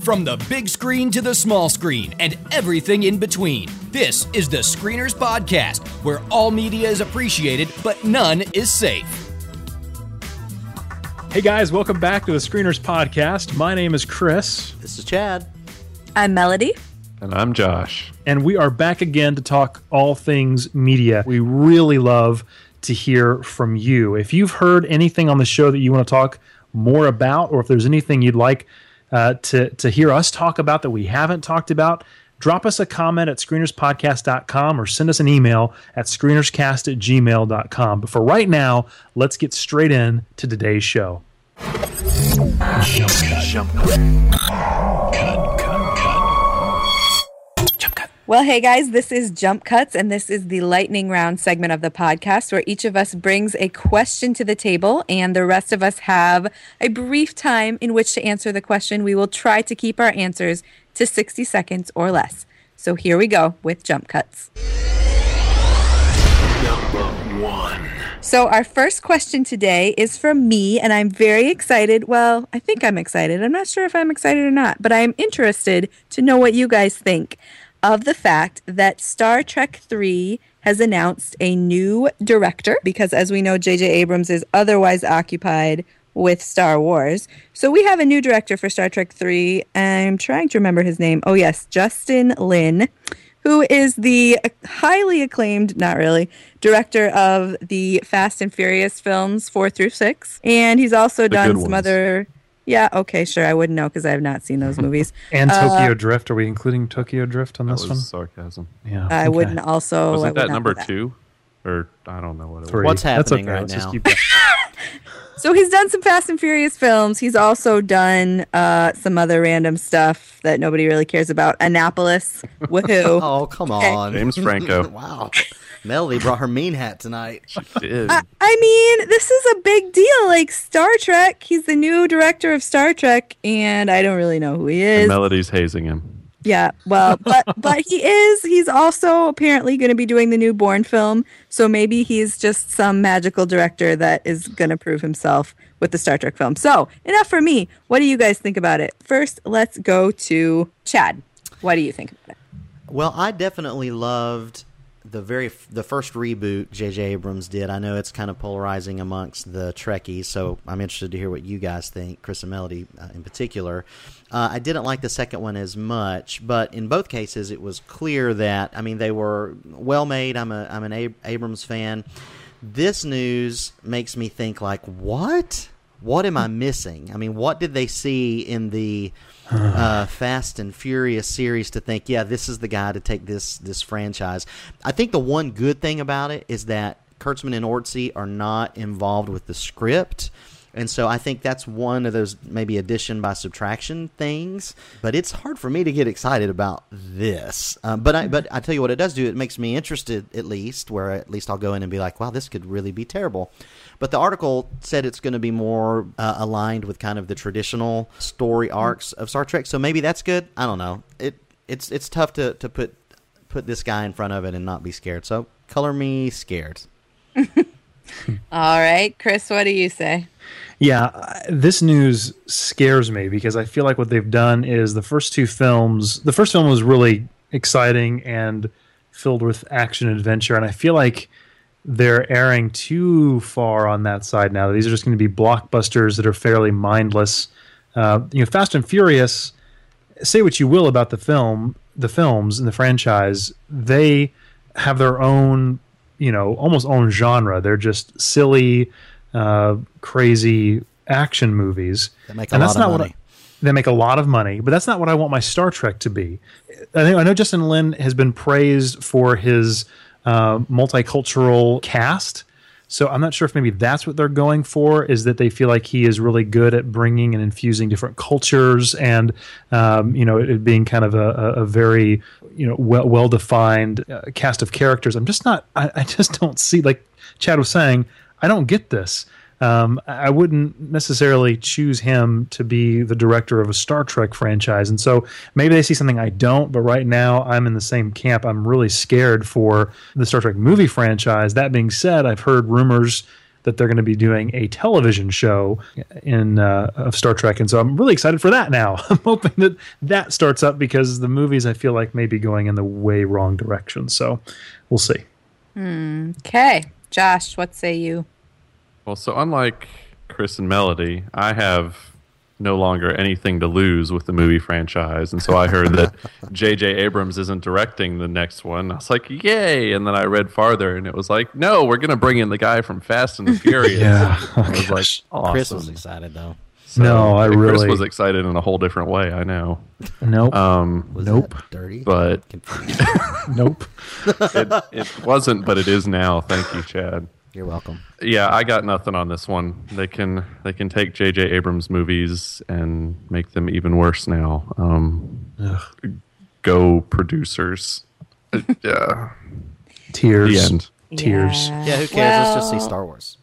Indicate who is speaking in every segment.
Speaker 1: From the big screen to the small screen and everything in between, this is the Screeners Podcast, where all media is appreciated, but none is safe.
Speaker 2: Hey guys, welcome back to the Screeners Podcast. My name is Chris.
Speaker 3: This is Chad.
Speaker 4: I'm Melody.
Speaker 5: And I'm Josh.
Speaker 2: And we are back again to talk all things media. We really love to hear from you. If you've heard anything on the show that you want to talk more about, or if there's anything you'd like uh, to, to hear us talk about that we haven't talked about, drop us a comment at screenerspodcast.com or send us an email at screenerscast at gmail.com. But for right now, let's get straight in to today's show. Jump cut. Jump cut.
Speaker 4: Cut, Well, hey guys, this is Jump Cuts, and this is the lightning round segment of the podcast where each of us brings a question to the table, and the rest of us have a brief time in which to answer the question. We will try to keep our answers to 60 seconds or less. So here we go with Jump Cuts. Number one. So, our first question today is from me, and I'm very excited. Well, I think I'm excited. I'm not sure if I'm excited or not, but I'm interested to know what you guys think of the fact that Star Trek 3 has announced a new director because, as we know, J.J. Abrams is otherwise occupied with Star Wars. So we have a new director for Star Trek 3. I'm trying to remember his name. Oh, yes, Justin Lin, who is the highly acclaimed, not really, director of the Fast and Furious films 4 through 6. And he's also the done some ones. other. Yeah, okay, sure. I wouldn't know because I have not seen those movies.
Speaker 2: and uh, Tokyo Drift. Are we including Tokyo Drift on this one?
Speaker 5: Sarcasm.
Speaker 4: Yeah. I okay. wouldn't also.
Speaker 5: Wasn't that number that. two? Or I don't know what it
Speaker 3: was. What's happening okay. right Let's now?
Speaker 4: So he's done some Fast and Furious films. He's also done uh, some other random stuff that nobody really cares about. Annapolis, woohoo!
Speaker 3: oh come on,
Speaker 5: James Franco.
Speaker 3: wow, Melody brought her mean hat tonight.
Speaker 5: She did.
Speaker 4: I, I, mean, this is a big deal. Like Star Trek, he's the new director of Star Trek, and I don't really know who he is.
Speaker 5: And Melody's hazing him.
Speaker 4: Yeah, well, but but he is. He's also apparently going to be doing the new Bourne film. So maybe he's just some magical director that is going to prove himself with the Star Trek film. So enough for me. What do you guys think about it? First, let's go to Chad. What do you think about it?
Speaker 3: Well, I definitely loved the very the first reboot J.J. Abrams did. I know it's kind of polarizing amongst the Trekkies, so I'm interested to hear what you guys think, Chris and Melody uh, in particular. Uh, I didn't like the second one as much, but in both cases, it was clear that I mean they were well made. I'm a I'm an Ab- Abrams fan. This news makes me think like, what? What am I missing? I mean, what did they see in the uh, Fast and Furious series to think, yeah, this is the guy to take this this franchise. I think the one good thing about it is that Kurtzman and Orci are not involved with the script. And so I think that's one of those maybe addition by subtraction things. But it's hard for me to get excited about this. Um, but I but I tell you what it does do. It makes me interested at least, where at least I'll go in and be like, wow, this could really be terrible. But the article said it's going to be more uh, aligned with kind of the traditional story arcs of Star Trek. So maybe that's good. I don't know. It it's it's tough to to put put this guy in front of it and not be scared. So color me scared.
Speaker 4: All right, Chris, what do you say?
Speaker 2: Yeah, this news scares me because I feel like what they've done is the first two films. The first film was really exciting and filled with action and adventure, and I feel like they're erring too far on that side now. These are just going to be blockbusters that are fairly mindless. Uh, you know, Fast and Furious. Say what you will about the film, the films and the franchise, they have their own, you know, almost own genre. They're just silly, uh, crazy action movies.
Speaker 3: That make a and lot that's of not money. What I,
Speaker 2: they make a lot of money, but that's not what I want my Star Trek to be. I, know Justin Lin has been praised for his uh, multicultural cast. So I'm not sure if maybe that's what they're going for is that they feel like he is really good at bringing and infusing different cultures and um, you know it being kind of a, a very you know well well defined uh, cast of characters. I'm just not I, I just don't see like Chad was saying I don't get this um, I wouldn't necessarily choose him to be the director of a Star Trek franchise. And so maybe they see something I don't, but right now I'm in the same camp. I'm really scared for the Star Trek movie franchise. That being said, I've heard rumors that they're going to be doing a television show in uh, of Star Trek, and so I'm really excited for that. Now I'm hoping that that starts up because the movies I feel like may be going in the way wrong direction. So we'll see.
Speaker 4: Okay, Josh, what say you?
Speaker 5: Well, so unlike Chris and Melody, I have no longer anything to lose with the movie franchise. And so I heard that J.J. Abrams isn't directing the next one. I was like, yay. And then I read farther and it was like, no, we're going to bring in the guy from Fast and the Furious.
Speaker 2: Yeah.
Speaker 5: I was like, awesome.
Speaker 3: Chris was excited though.
Speaker 5: So,
Speaker 2: No, I
Speaker 5: Chris
Speaker 2: really-
Speaker 5: was excited in a whole different way. I know.
Speaker 2: Nope.
Speaker 5: Um,
Speaker 3: Was
Speaker 2: Nope.
Speaker 3: that dirty?
Speaker 5: but
Speaker 2: nope.
Speaker 5: it, it wasn't, but it is now. Thank you, Chad.
Speaker 3: You're welcome.
Speaker 5: Yeah, I got nothing on this one. They can they can take J.J. Abrams movies and make them even worse now. Um, go producers. Yeah,
Speaker 2: Tears.
Speaker 5: the end.
Speaker 2: Tears.
Speaker 3: Yeah, who cares? Let's just see Star Wars.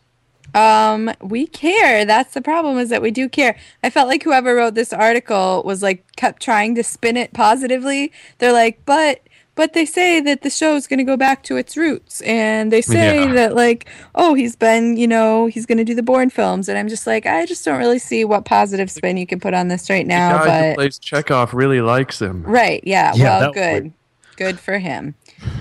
Speaker 4: Um, we care. That's the problem is that we do care. I felt like whoever wrote this article was like kept trying to spin it positively. They're like, but but they say that the show is going to go back to its roots and they say
Speaker 5: Yeah.
Speaker 4: that like oh he's been you know he's going to do the Bourne films and I'm just like I just don't really see what positive spin you can put on this right
Speaker 5: The
Speaker 4: now
Speaker 5: guy who
Speaker 4: but
Speaker 5: plays Chekov really likes him.
Speaker 4: Right. Yeah.
Speaker 2: Yeah,
Speaker 4: well, good.
Speaker 2: would-
Speaker 4: Good for him.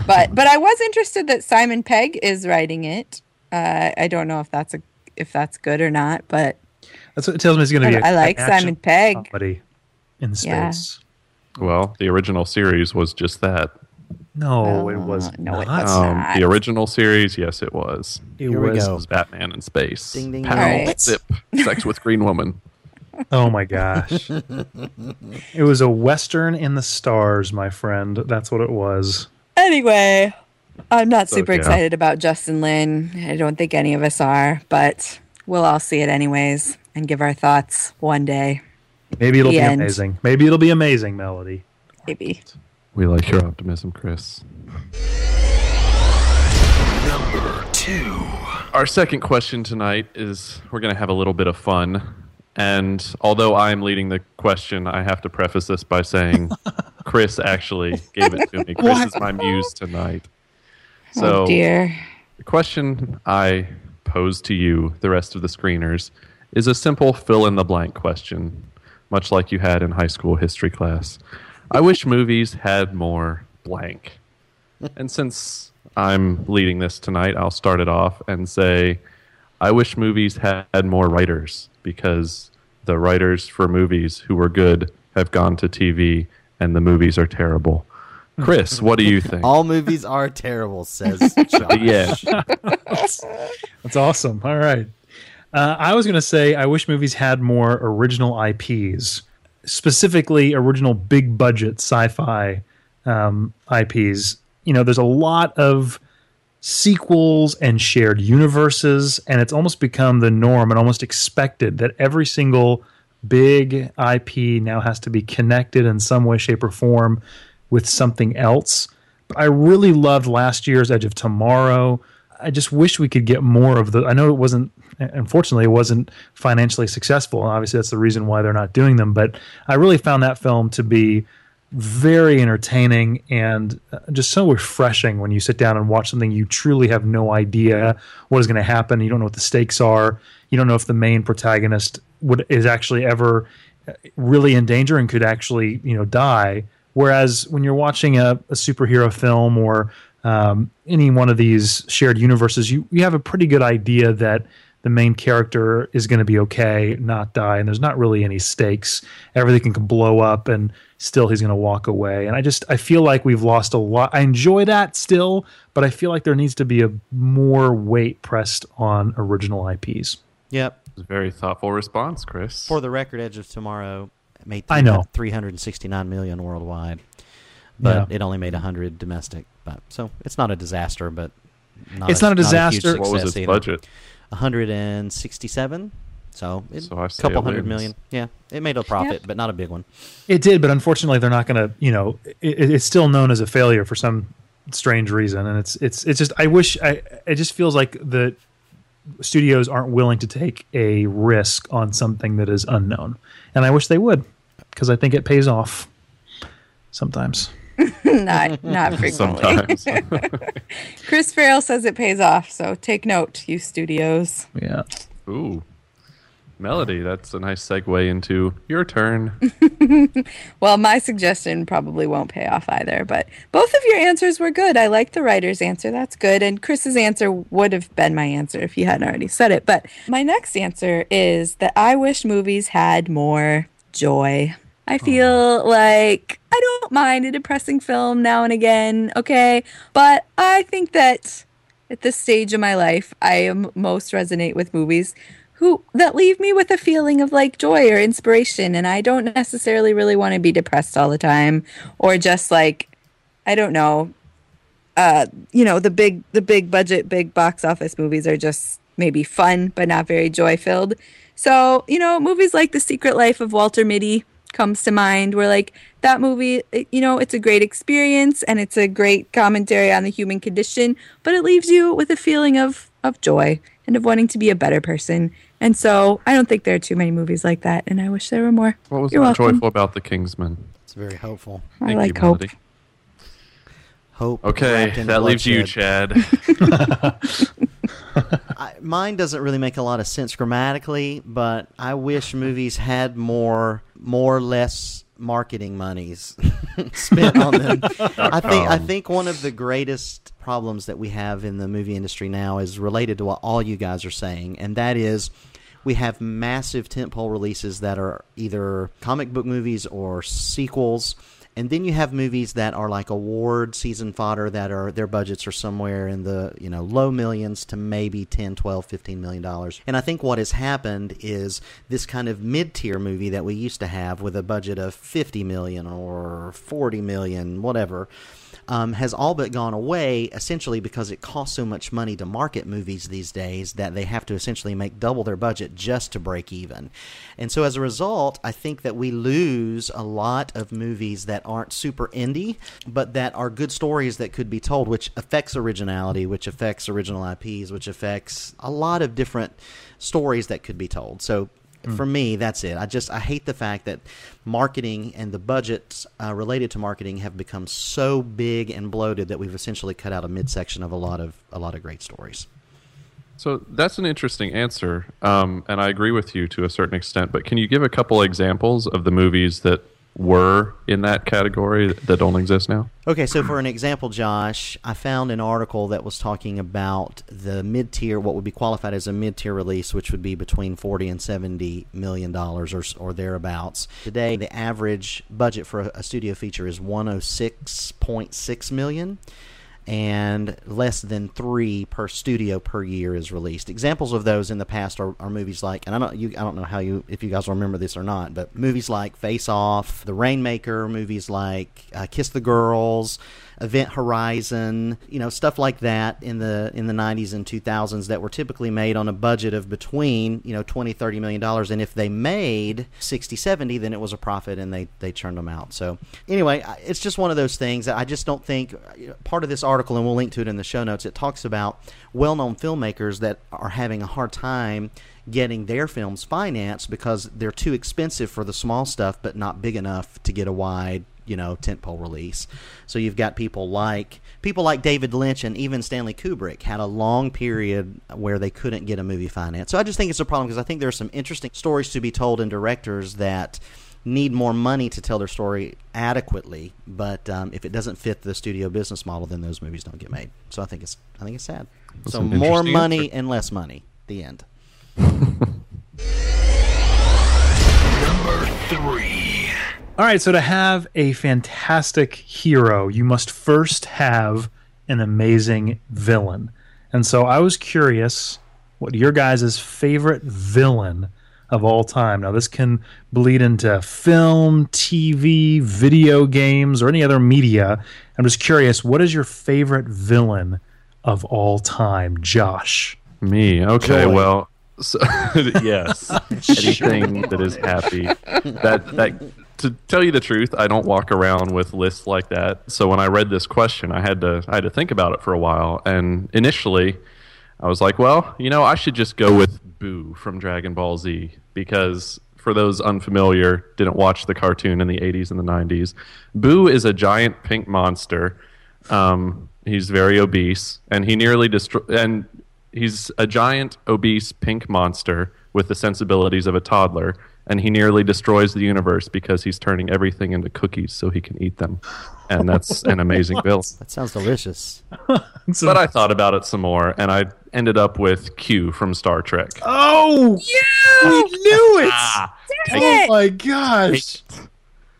Speaker 4: But but I was interested that Simon Pegg is writing it. Uh, I don't know if that's a if that's good or not, but
Speaker 2: That's what it tells me. It's going to be.
Speaker 4: I
Speaker 2: a-
Speaker 4: like Simon Pegg.
Speaker 2: comedy in
Speaker 4: Yeah.
Speaker 2: space.
Speaker 5: Well, the original series was just that.
Speaker 2: No, it was
Speaker 4: no, it
Speaker 2: not.
Speaker 4: was
Speaker 5: Um,
Speaker 4: not.
Speaker 5: the original series, yes, it was.
Speaker 2: It
Speaker 3: Here we
Speaker 2: was.
Speaker 3: go.
Speaker 5: Was Batman in space.
Speaker 3: Ding, ding,
Speaker 5: Pow,
Speaker 4: ding.
Speaker 5: Zip, sex with green woman.
Speaker 2: Oh my gosh! it was a western in the stars, my friend. That's what it was.
Speaker 4: Anyway, I'm not
Speaker 5: So,
Speaker 4: super
Speaker 5: yeah.
Speaker 4: excited about Justin Lin. I don't think any of us are, but we'll all see it anyways and give our thoughts one day,
Speaker 2: Maybe it'll
Speaker 4: The
Speaker 2: be
Speaker 4: end.
Speaker 2: amazing. Maybe it'll be amazing, Melody.
Speaker 4: maybe.
Speaker 5: We like your optimism, Chris. Number two. Our second question tonight is we're going to have a little bit of fun. And although I'm leading the question, I have to preface this by saying Chris actually gave it to me. Chris is my muse tonight. Oh, so,
Speaker 4: oh dear.
Speaker 5: the question I pose to you, the rest of the screeners, is a simple fill in the blank question, much like you had in high school history class. I wish movies had more blank. And since I'm leading this tonight, I'll start it off and say I wish movies had more writers because the writers for movies who were good have gone to TV and the movies are terrible. Chris, what do you think?
Speaker 3: All movies are terrible, says Josh.
Speaker 5: yeah.
Speaker 2: That's awesome. All right. Uh, I was going to say I wish movies had more original IPs, specifically original big budget sci-fi um, IPs. You know, there's a lot of sequels and shared universes, and it's almost become the norm and almost expected that every single big IP now has to be connected in some way, shape, or form with something else. But I really loved last year's Edge of Tomorrow. I just wish we could get more of the. I know it wasn't, unfortunately, it wasn't financially successful. Obviously, that's the reason why they're not doing them. But I really found that film to be very entertaining and uh, just so refreshing when you sit down and watch something you truly have no idea what is going to happen. You don't know what the stakes are. You don't know if the main protagonist would is actually ever uh, really in danger and could actually you know die. Whereas when you're watching a, a superhero film or um, any one of these shared universes, you you have a pretty good idea that the main character is going to be okay, not die, and there's not really any stakes. Everything can blow up, and still he's going to walk away. And I just I feel like we've lost a lot. I enjoy that still, but I feel like there needs to be a more weight pressed on original IPs.
Speaker 3: Yep.
Speaker 5: It's a very thoughtful response, Chris.
Speaker 3: For the record, Edge of Tomorrow made
Speaker 2: I know.
Speaker 3: 369 million worldwide, but
Speaker 2: Yeah.
Speaker 3: it only made 100 domestic. But so it's not a disaster, but not
Speaker 2: It's not a
Speaker 3: huge
Speaker 2: disaster.
Speaker 5: what was
Speaker 3: success
Speaker 5: its
Speaker 3: either.
Speaker 5: budget?
Speaker 3: 167. So, it,
Speaker 5: So I
Speaker 3: a
Speaker 5: say
Speaker 3: couple
Speaker 5: it
Speaker 3: hundred
Speaker 5: wins.
Speaker 3: million. Yeah, it made a profit, but not a big one.
Speaker 2: It did, but unfortunately, they're not going to. You know, it, it's still known as a failure for some strange reason, and it's it's it's just. I wish. I it just feels like the studios aren't willing to take a risk on something that is unknown, and I wish they would, because I think it pays off sometimes.
Speaker 4: not not frequently.
Speaker 5: Sometimes.
Speaker 4: Chris Farrell says it pays off, so take note, you studios.
Speaker 2: Yeah.
Speaker 5: Ooh. Melody, that's a nice segue into your turn.
Speaker 4: Well, my suggestion probably won't pay off either, but both of your answers were good. I like the writer's answer. That's good. And Chris's answer would have been my answer if you hadn't already said it. But my next answer is that I wish movies had more joy. I feel like I don't mind a depressing film now and again, okay? But I think that at this stage of my life, I am most resonate with movies who that leave me with a feeling of like joy or inspiration and I don't necessarily really want to be depressed all the time or just like I don't know uh you know the big the big budget big box office movies are just maybe fun but not very joy filled. So, you know, movies like The Secret Life of Walter Mitty comes to mind where like that movie it- you know it's a great experience and it's a great commentary on the human condition but it leaves you with a feeling of of joy and of wanting to be a better person and so i don't think there are too many movies like that and i wish there were more
Speaker 5: What was
Speaker 4: You're
Speaker 5: not
Speaker 4: welcome.
Speaker 5: joyful about the Kingsman?
Speaker 3: It's very hopeful.
Speaker 4: i
Speaker 5: Thank
Speaker 4: like
Speaker 5: you,
Speaker 4: hope
Speaker 5: Melody.
Speaker 3: Hope.
Speaker 5: Okay,
Speaker 3: wrapped in
Speaker 5: that leaves you. Chad.
Speaker 3: I, mine doesn't really make a lot of sense grammatically, but I wish movies had more, more or less marketing monies spent on them. I think I think one of the greatest problems that we have in the movie industry now is related to what all you guys are saying, and that is we have massive tentpole releases that are either comic book movies or sequels. And then you have movies that are like award season fodder that are their budgets are somewhere in the, you know, low millions to maybe 10, 12, 15 million dollars. And I think what has happened is this kind of mid-tier movie that we used to have with a budget of 50 million or 40 million, whatever um, has all but gone away essentially because it costs so much money to market movies these days that they have to essentially make double their budget just to break even. And so as a result, I think that we lose a lot of movies that aren't super indie, but that are good stories that could be told, which affects originality, which affects original IPs, which affects a lot of different stories that could be told. So for me, that's it. I just I hate the fact that marketing and the budgets uh, related to marketing have become so big and bloated that we've essentially cut out a midsection of a lot of a lot of great stories.
Speaker 5: So that's an interesting answer, um, and I agree with you to a certain extent. But can you give a couple examples of the movies that were in that category that don't exist now?
Speaker 3: Okay, so for an example, Josh, I found an article that was talking about the mid-tier, what would be qualified as a mid-tier release, which would be between forty and seventy million dollars or or thereabouts. Today, the average budget for a, studio feature is one hundred six point six million. And less than three per studio per year is released. Examples of those in the past are, are movies like, and I don't, you, I don't know how you, if you guys remember this or not, but movies like Face Off, The Rainmaker, movies like uh, Kiss the Girls, Event Horizon, you know, stuff like that in the in the 90s and 2000s that were typically made on a budget of between, you know, 20 30 million dollars and if they made 60 70 then it was a profit and they they churned them out. So, anyway, it's just one of those things that I just don't think part of this article and we'll link to it in the show notes. It talks about well-known filmmakers that are having a hard time getting their films financed because they're too expensive for the small stuff but not big enough to get a wide you know tentpole release. So you've got people like people like David Lynch and even Stanley Kubrick had a long period where they couldn't get a movie financed. So I just think it's a problem because I think there are some interesting stories to be told in directors that need more money to tell their story adequately. But um, if it doesn't fit the studio business model, then those movies don't get made. So I think it's I think it's sad.
Speaker 5: That's
Speaker 3: so more money
Speaker 5: answer.
Speaker 3: and less money. The end.
Speaker 2: All right, so to have a fantastic hero, you must first have an amazing villain. And so I was curious what your guys' favorite villain of all time. Now, this can bleed into film, TV, video games, or any other media. I'm just curious, what is your favorite villain of all time, Josh?
Speaker 5: Me. Okay.
Speaker 3: Joy.
Speaker 5: Well, so, yes. Anything that is happy. That that to tell you the truth, I don't walk around with lists like that. So when I read this question, I had to I had to think about it for a while. And initially, I was like, well, you know, I should just go with Buu from Dragon Ball Z because for those unfamiliar, didn't watch the cartoon in the 80s and the 90s, Buu is a giant pink monster. Um, he's very obese, and he nearly destroy. And he's a giant, obese pink monster with the sensibilities of a toddler, and he nearly destroys the universe because he's turning everything into cookies so he can eat them. And that's an amazing villain.
Speaker 3: That sounds delicious.
Speaker 2: So-
Speaker 5: But I thought about it some more, and I ended up with Q from Star Trek.
Speaker 2: oh, you knew it!
Speaker 5: Ah,
Speaker 2: oh my gosh,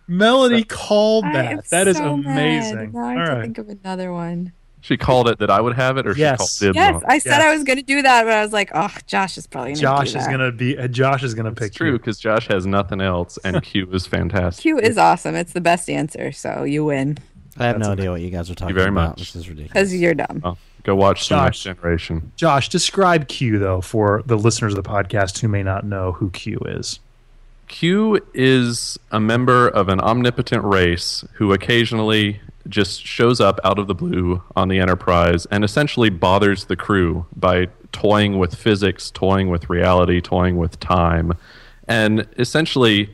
Speaker 2: Melody called
Speaker 4: I
Speaker 2: that.
Speaker 4: am
Speaker 2: That is
Speaker 4: so
Speaker 2: amazing.
Speaker 4: Mad. Now I
Speaker 2: All
Speaker 4: have to
Speaker 2: right.
Speaker 4: think of another one.
Speaker 5: She called it that I would have it, or
Speaker 2: Yes.
Speaker 5: she called dibs
Speaker 4: Yes,
Speaker 5: on it?
Speaker 4: I said
Speaker 2: Yes.
Speaker 4: I was going to do that, but I was like, oh, Josh is probably going to
Speaker 2: Josh
Speaker 4: do
Speaker 2: is gonna be. Uh, Josh is gonna pick
Speaker 5: true because Josh has nothing else, and Q is fantastic.
Speaker 4: Q is awesome. It's the best answer, so you win
Speaker 3: I have
Speaker 2: That's
Speaker 3: no idea what you guys are talking
Speaker 5: very
Speaker 3: about.
Speaker 5: much.
Speaker 3: This is ridiculous.
Speaker 4: because you're dumb.
Speaker 5: Oh, go watch the Next Generation.
Speaker 2: Josh, describe Q though for the listeners of the podcast who may not know who Q is.
Speaker 5: Q is a member of an omnipotent race who occasionally just shows up out of the blue on the Enterprise and essentially bothers the crew by toying with physics, toying with reality, toying with time. And essentially,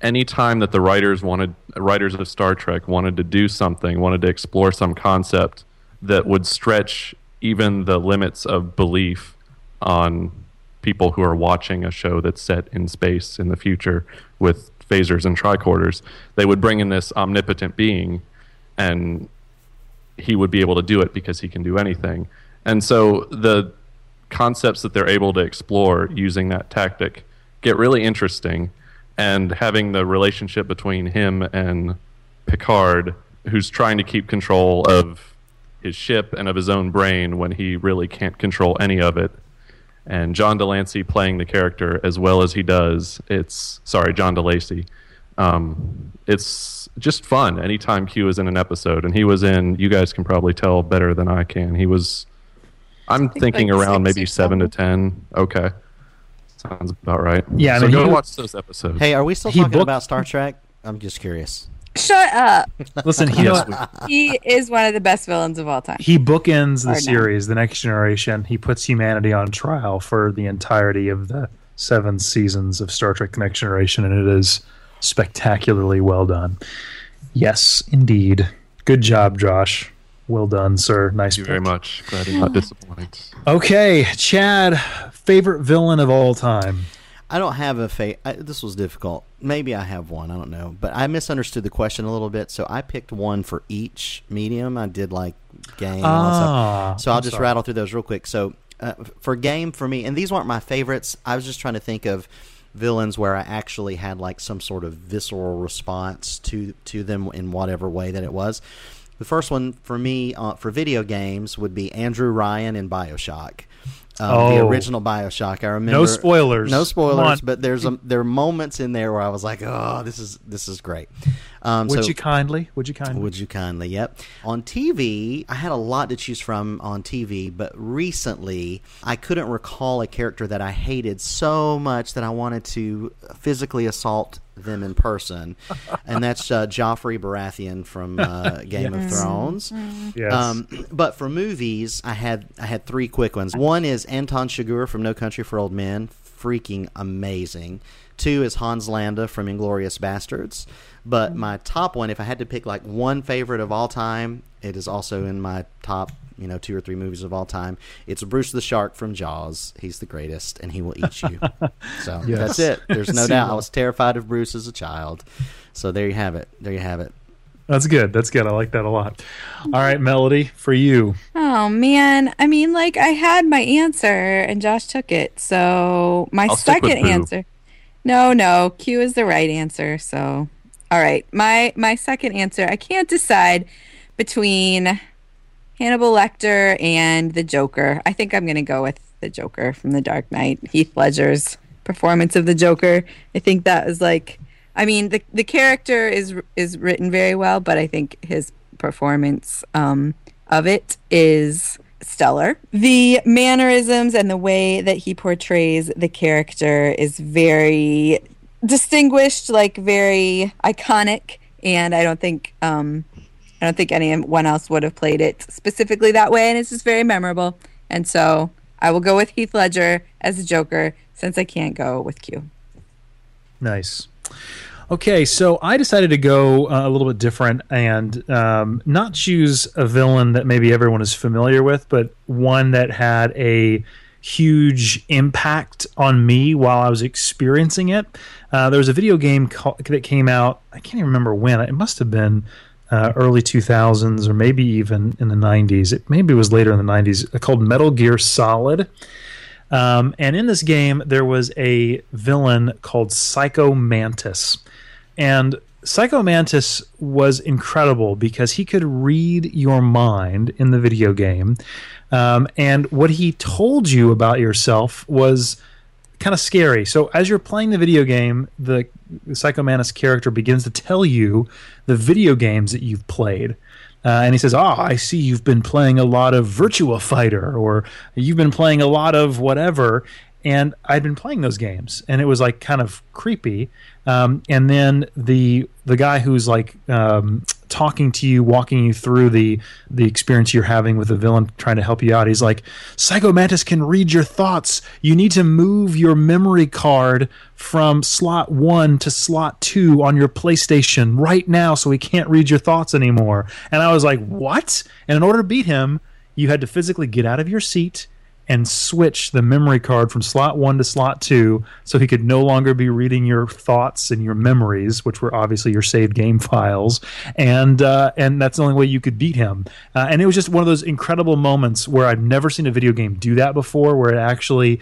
Speaker 5: any time that the writers wanted, writers of Star Trek wanted to do something, wanted to explore some concept that would stretch even the limits of belief on people who are watching a show that's set in space in the future with phasers and tricorders, they would bring in this omnipotent being and he would be able to do it because he can do anything. And so the concepts that they're able to explore using that tactic get really interesting. And having the relationship between him and Picard, who's trying to keep control of his ship and of his own brain when he really can't control any of it. And John de Lancie playing the character as well as he does, it's sorry, John DeLacy. Um, it's just fun anytime Q is in an episode, and he was in. You guys can probably tell better than I can. He was. I'm
Speaker 4: think
Speaker 5: thinking
Speaker 4: like
Speaker 5: around
Speaker 4: six
Speaker 5: maybe
Speaker 4: or
Speaker 5: seven to ten. Okay, sounds about right.
Speaker 2: Yeah, I
Speaker 5: so
Speaker 2: mean,
Speaker 5: go
Speaker 2: he-
Speaker 5: watch those episodes.
Speaker 3: Hey, are we still
Speaker 2: He
Speaker 3: talking
Speaker 2: booked-
Speaker 3: about Star Trek? I'm just curious.
Speaker 4: Shut up.
Speaker 2: Listen, he,
Speaker 5: Yes,
Speaker 4: he is one of the best villains of all time.
Speaker 2: he bookends the
Speaker 4: Or no.
Speaker 2: series, The Next Generation. He puts humanity on trial for the entirety of the seven seasons of Star Trek: The Next Generation, and it is spectacularly well done. Yes, indeed. Good job, Josh. Well done, sir. Nice.
Speaker 5: Thank you very much. Glad to not disappoint.
Speaker 2: Okay, Chad, favorite villain of all time.
Speaker 3: I don't have a fa- I, This was difficult. Maybe I have one. I don't know. But I misunderstood the question a little bit, so I picked one for each medium. I did like game. and all that stuff.
Speaker 2: Ah,
Speaker 3: So I'll
Speaker 2: I'm
Speaker 3: just
Speaker 2: sorry.
Speaker 3: rattle through those real quick. So uh, for game for me, and these weren't my favorites. I was just trying to think of villains where I actually had like some sort of visceral response to to them in whatever way that it was. The first one for me uh, for video games would be Andrew Ryan in Bioshock. Um, The
Speaker 2: Oh.
Speaker 3: original Bioshock. I remember
Speaker 2: No spoilers.
Speaker 3: No spoilers, but there's a, there are moments in there where I was like, "Oh, this is this is great." Um,
Speaker 2: Would
Speaker 3: so-
Speaker 2: you kindly? Would you kindly?
Speaker 3: would you kindly? Yep. On TV, I had a lot to choose from on TV, but recently I couldn't recall a character that I hated so much that I wanted to physically assault them in person, and that's uh, Joffrey Baratheon from uh, Game of Thrones.
Speaker 2: yes.
Speaker 3: Um, but for movies, I had I had three quick ones. One is Anton Chigurh from No Country for Old Men, freaking amazing. Two is Hans Landa from Inglourious Basterds. But my top one, if I had to pick like one favorite of all time, it is also in my top, you know, two or three movies of all time. It's Bruce the Shark from Jaws. He's the greatest, and he will eat you. so
Speaker 2: Yes.
Speaker 3: that's it. There's no doubt. I was terrified of Bruce as a child. So there you have it. There you have it.
Speaker 2: That's good. That's good. I like that a lot. All right, Melody, for you.
Speaker 4: Oh man, I mean, like I had my answer and Josh took it. So my
Speaker 5: I'll
Speaker 4: second answer. No, no, Q is the right answer. So, all right, my my second answer. I can't decide between Hannibal Lecter and the Joker. I think I'm going to go with the Joker from The Dark Knight. Heath Ledger's performance of the Joker. I think that was like. I mean, the the character is is written very well, but I think his performance um, of it is stellar. The mannerisms and the way that he portrays the character is very distinguished, like very iconic, and I don't think um, I don't think anyone else would have played it specifically that way, and it's just very memorable. And so I will go with Heath Ledger as the Joker since I can't go with Q.
Speaker 2: Nice. Okay, so I decided to go uh, a little bit different and um, not choose a villain that maybe everyone is familiar with, but one that had a huge impact on me while I was experiencing it. Uh, there was a video game that came out, I can't even remember when, it must have been uh, early 2000s or maybe even in the 90s. It maybe was later in the 90s, uh, called Metal Gear Solid. Um, and in this game, there was a villain called Psycho Mantis. And Psycho Mantis was incredible because he could read your mind in the video game. Um, and what he told you about yourself was kind of scary. So as you're playing the video game, the, the Psycho Mantis character begins to tell you the video games that you've played. Uh, and he says, "Ah, oh, I see you've been playing a lot of Virtua Fighter, or you've been playing a lot of whatever." And I'd been playing those games, and it was like kind of creepy. Um, and then the the guy who's like um, talking to you, walking you through the the experience you're having with the villain, trying to help you out. He's like, Psycho Mantis can read your thoughts. You need to move your memory card from slot one to slot two on your PlayStation right now, so he can't read your thoughts anymore. And I was like, what? And in order to beat him, you had to physically get out of your seat and switch the memory card from slot one to slot two so he could no longer be reading your thoughts and your memories, which were obviously your saved game files. And uh, and that's the only way you could beat him. Uh, and it was just one of those incredible moments where I've never seen a video game do that before, where it actually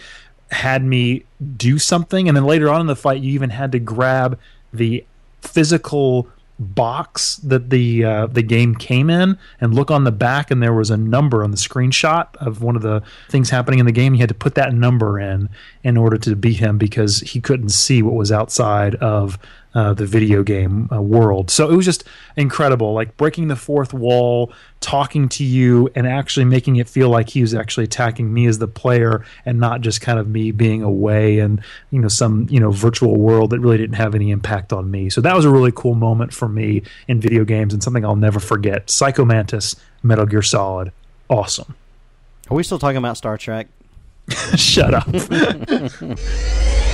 Speaker 2: had me do something. And then later on in the fight, you even had to grab the physical box that the uh, the game came in and look on the back and there was a number on the screenshot of one of the things happening in the game. You had to put that number in in order to beat him because he couldn't see what was outside of uh, the video game uh, world. So it was just incredible, like breaking the fourth wall, talking to you, and actually making it feel like he was actually attacking me as the player, and not just kind of me being away and you know some you know virtual world that really didn't have any impact on me. So that was a really cool moment for me in video games and something I'll never forget. Psycho Mantis, Metal Gear Solid, awesome.
Speaker 3: Are we still talking about Star Trek?
Speaker 2: Shut up.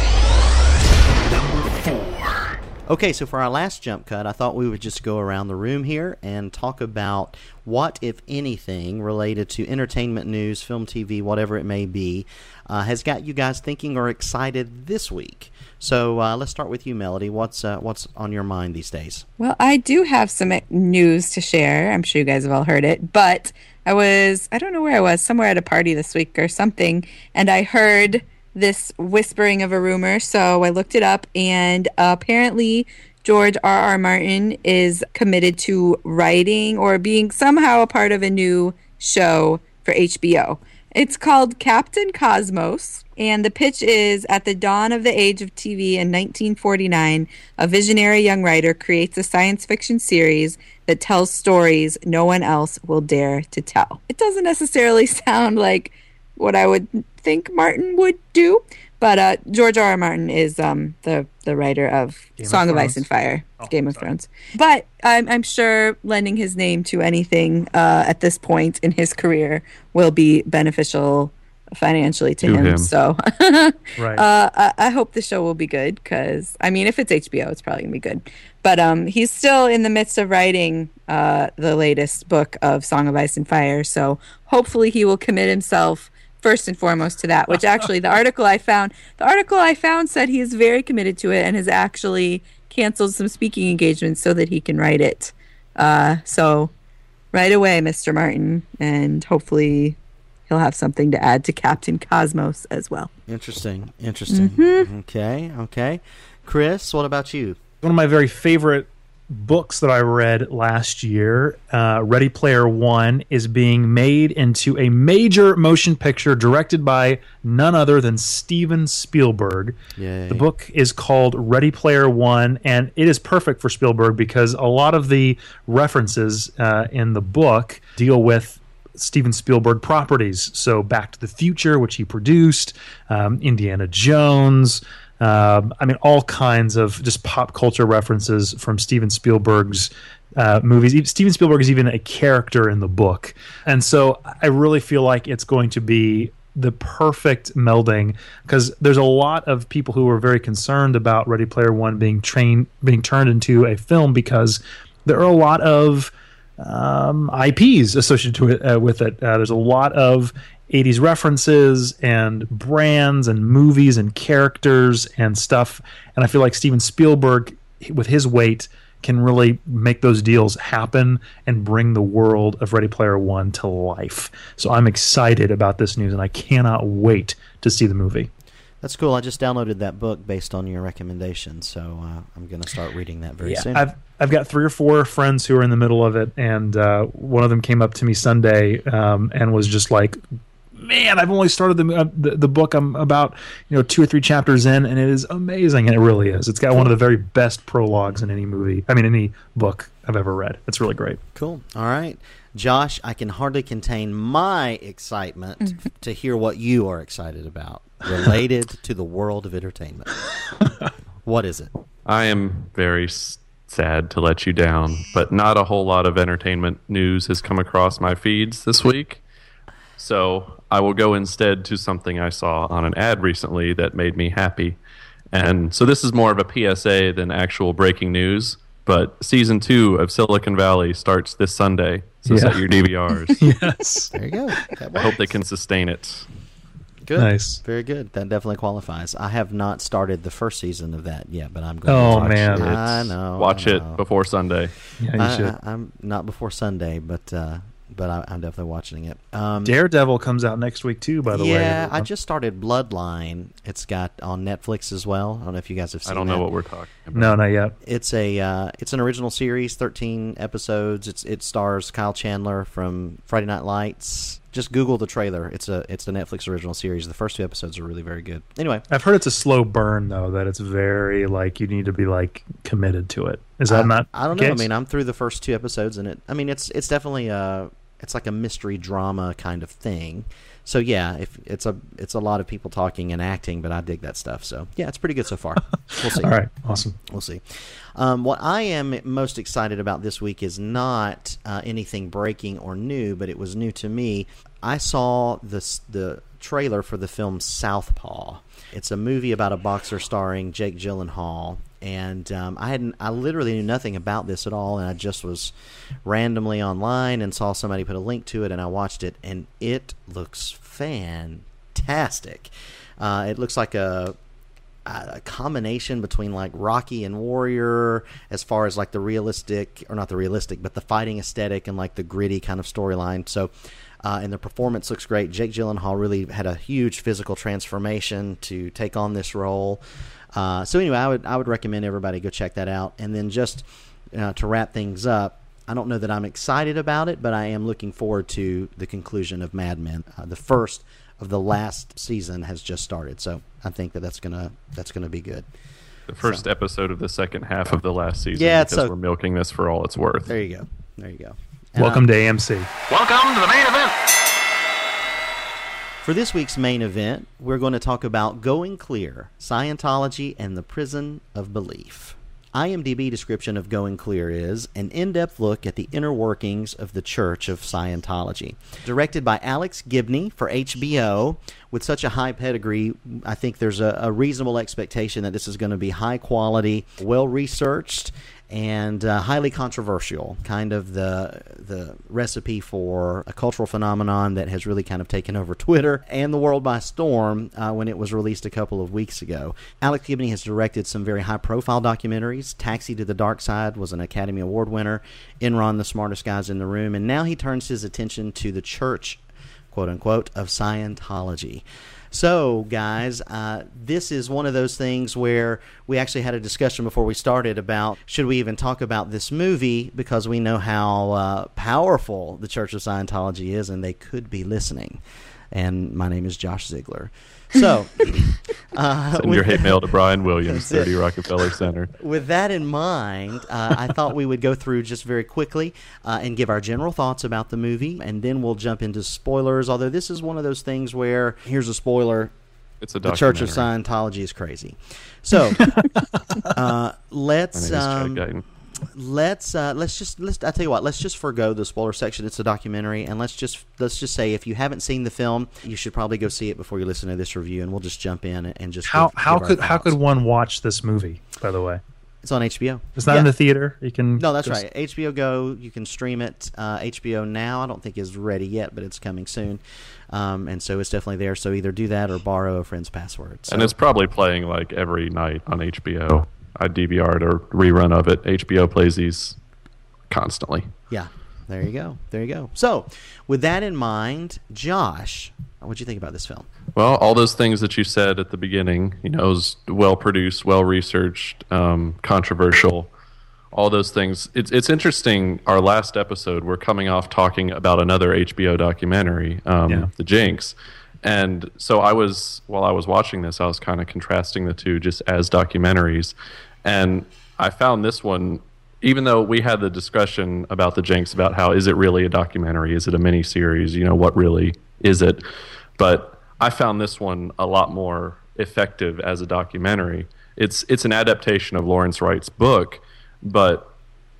Speaker 3: Okay, so for our last jump cut, I thought we would just go around the room here and talk about what, if anything, related to entertainment news, film, TV, whatever it may be, uh, has got you guys thinking or excited this week. So uh, let's start with you, Melody. What's uh, what's on your mind these days?
Speaker 4: Well, I do have some news to share. I'm sure you guys have all heard it, but I was I don't know where I was, somewhere at a party this week or something, and I heard this whispering of a rumor. So I looked it up, and apparently George R. R. Martin is committed to writing or being somehow a part of a new show for HBO. It's called Captain Cosmos, and the pitch is at the dawn of the age of TV in 1949, a visionary young writer creates a science fiction series that tells stories no one else will dare to tell. It doesn't necessarily sound like what I would think Martin would do. But uh, George R. R. Martin is um, the the writer of Game Song of, of, Ice and Fire, oh, Game of sorry. Thrones. But I'm, I'm sure lending his name to anything uh, at this point in his career will be beneficial financially to, to him. him. So, right. Uh, I, I, hope the show will be good because I mean, if it's HBO, it's probably gonna be good. But um, he's still in the midst of writing uh, the latest book of Song of Ice and Fire, so hopefully he will commit himself first and foremost to that which actually the article i found the article i found said he is very committed to it and has actually canceled some speaking engagements so that he can write it. Uh, so right away mr martin and hopefully he'll have something to add to captain cosmos as well.
Speaker 3: Interesting interesting. Mm-hmm. okay okay. Chris what about you?
Speaker 2: One of my very favorite books that I read last year, uh, Ready Player One, is being made into a major motion picture directed by none other than Steven Spielberg. Yay. The book is called Ready Player One, and it is perfect for Spielberg because a lot of the references uh, in the book deal with Steven Spielberg properties. So Back to the Future, which he produced, um, Indiana Jones. Um, I mean, all kinds of just pop culture references from Steven Spielberg's uh, movies. Steven Spielberg is even a character in the book, and so I really feel like it's going to be the perfect melding because there's a lot of people who are very concerned about Ready Player One being trained being turned into a film because there are a lot of um, IPs associated it, uh, with it. Uh, there's a lot of 80s references and brands and movies and characters and stuff. And I feel like Steven Spielberg, with his weight, can really make those deals happen and bring the world of Ready Player One to life. So I'm excited about this news and I cannot wait to see the movie.
Speaker 3: That's cool. I just downloaded that book based on your recommendation, so uh, I'm going to start reading that very
Speaker 2: yeah,
Speaker 3: soon.
Speaker 2: I've I've got three or four friends who are in the middle of it, and uh, one of them came up to me Sunday um, and was just like, "Man, I've only started the, uh, the, the book. I'm about you know two or three chapters in, and it is amazing. And it really is. It's got one of the very best prologues in any movie. I mean, any book I've ever read. It's really great.
Speaker 3: Cool. All right. Josh, I can hardly contain my excitement to hear what you are excited about related to the world of entertainment. what is it?
Speaker 5: I am very s- sad to let you down, but not a whole lot of entertainment news has come across my feeds this week. So I will go instead to something I saw on an ad recently that made me happy. And so this is more of a PSA than actual breaking news. But season two of Silicon Valley starts this Sunday. So
Speaker 2: Yeah.
Speaker 5: set your DVRs.
Speaker 2: yes.
Speaker 3: There you go. That
Speaker 5: I hope they can sustain it.
Speaker 3: Good.
Speaker 2: Nice.
Speaker 3: Very good. That definitely qualifies. I have not started the first season of that yet, but I'm going
Speaker 2: Oh,
Speaker 3: to watch
Speaker 2: man.
Speaker 3: it.
Speaker 5: It's-
Speaker 3: I know.
Speaker 5: Watch
Speaker 3: I
Speaker 5: it before Sunday.
Speaker 2: Yeah, you
Speaker 3: I,
Speaker 2: should.
Speaker 3: I, am not before Sunday, but uh, but I, I'm definitely watching it. Um,
Speaker 2: Daredevil comes out next week too. By the way.
Speaker 3: yeah, I just started Bloodline. It's got on Netflix as well. I don't know if you guys have seen. It.
Speaker 5: I don't
Speaker 3: that.
Speaker 5: know what we're talking about.
Speaker 2: No, not yet.
Speaker 3: It's a uh, it's an original series, 13 episodes. It's it stars Kyle Chandler from Friday Night Lights. Just Google the trailer. It's a it's the Netflix original series. The first two episodes are really very good. Anyway,
Speaker 2: I've heard it's a slow burn though. That it's very like you need to be like committed to it. Is that
Speaker 3: I,
Speaker 2: not?
Speaker 3: I don't
Speaker 2: the
Speaker 3: know. I mean, I'm through the first two episodes, and it. I mean, it's it's definitely a it's like a mystery drama kind of thing. So yeah, if it's a it's a lot of people talking and acting, but I dig that stuff. So yeah, it's pretty good so far. We'll see.
Speaker 2: All right, awesome.
Speaker 3: We'll see. Um, what I am most excited about this week is not uh, anything breaking or new, but it was new to me. I saw this the trailer for the film Southpaw. It's a movie about a boxer starring Jake Gyllenhaal, and um, I hadn't I literally knew nothing about this at all, and I just was randomly online and saw somebody put a link to it, and I watched it, and it looks fantastic. Uh, it looks like a a combination between like Rocky and Warrior as far as like the realistic or not the realistic but the fighting aesthetic and like the gritty kind of storyline. So uh, and the performance looks great. Jake Gyllenhaal really had a huge physical transformation to take on this role uh, so anyway I would I would recommend everybody go check that out and then just uh, to wrap things up I don't know that I'm excited about it but I am looking forward to the conclusion of Mad Men uh, the first of the last season has just started. So I think that that's gonna that's gonna be good.
Speaker 5: The first episode of the second half of the last season.
Speaker 3: Yeah,
Speaker 5: because
Speaker 3: so-
Speaker 5: we're milking this for all it's worth.
Speaker 3: There you go. There you go. And,
Speaker 2: Welcome
Speaker 3: uh,
Speaker 2: to AMC.
Speaker 6: Welcome to the main event.
Speaker 3: For this week's main event, we're going to talk about Going Clear, Scientology and the Prison of Belief. IMDb description of Going Clear is an in depth look at the inner workings of the Church of Scientology. Directed by Alex Gibney for HBO, with such a high pedigree, I think there's a, a reasonable expectation that this is going to be high quality, well researched, and uh, highly controversial. Kind of the the recipe for a cultural phenomenon that has really kind of taken over Twitter and the world by storm uh, when it was released a couple of weeks ago. Alex Gibney has directed some very high profile documentaries. Taxi to the Dark Side was an Academy Award winner. Enron, the smartest guys in the room, and now he turns his attention to the church quote unquote, of Scientology. So, guys, uh, this is one of those things where we actually had a discussion before we started about should we even talk about this movie because we know how uh, powerful the Church of Scientology is and they could be listening. And my name is Josh Ziegler. So, uh,
Speaker 5: Send your hate mail to Brian Williams, 30 Rockefeller Center.
Speaker 3: with that in mind, uh, I thought we would go through just very quickly uh, and give our general thoughts about the movie, and then we'll jump into spoilers. Although this is one of those things where here's a spoiler:
Speaker 5: It's a
Speaker 3: the Church of. Scientology is crazy. So uh, let's um. Let's uh, let's just let's I tell you what, let's just forego the spoiler section. It's a documentary, and let's just let's just say if you haven't seen the film, you should probably go see it before you listen to this review, and we'll just jump in and just
Speaker 2: how
Speaker 3: give,
Speaker 2: how
Speaker 3: give
Speaker 2: could how could one watch this movie? By the way,
Speaker 3: it's on HBO.
Speaker 2: It's not yeah. in the theater. You can
Speaker 3: no, that's just... right. HBO Go. You can stream it. Uh, HBO Now. I don't think is ready yet, but it's coming soon. Um, and so it's definitely there. So either do that or borrow a friend's password. So.
Speaker 5: And it's probably playing like every night on HBO. I DVR'd a rerun of it. HBO plays these constantly.
Speaker 3: Yeah, there you go. There you go. So, with that in mind, Josh, what do you think about this film?
Speaker 5: Well, all those things that you said at the beginning, you know, it was well produced, well researched, um, controversial, all those things. It's it's interesting. Our last episode, we're coming off talking about another HBO documentary, um, yeah. The Jinx, and so I was while I was watching this, I was kind of contrasting the two just as documentaries, and I found this one. Even though we had the discussion about the Jinx, about how is it really a documentary? Is it a mini series? You know, what really is it? But I found this one a lot more effective as a documentary. It's it's an adaptation of Lawrence Wright's book, but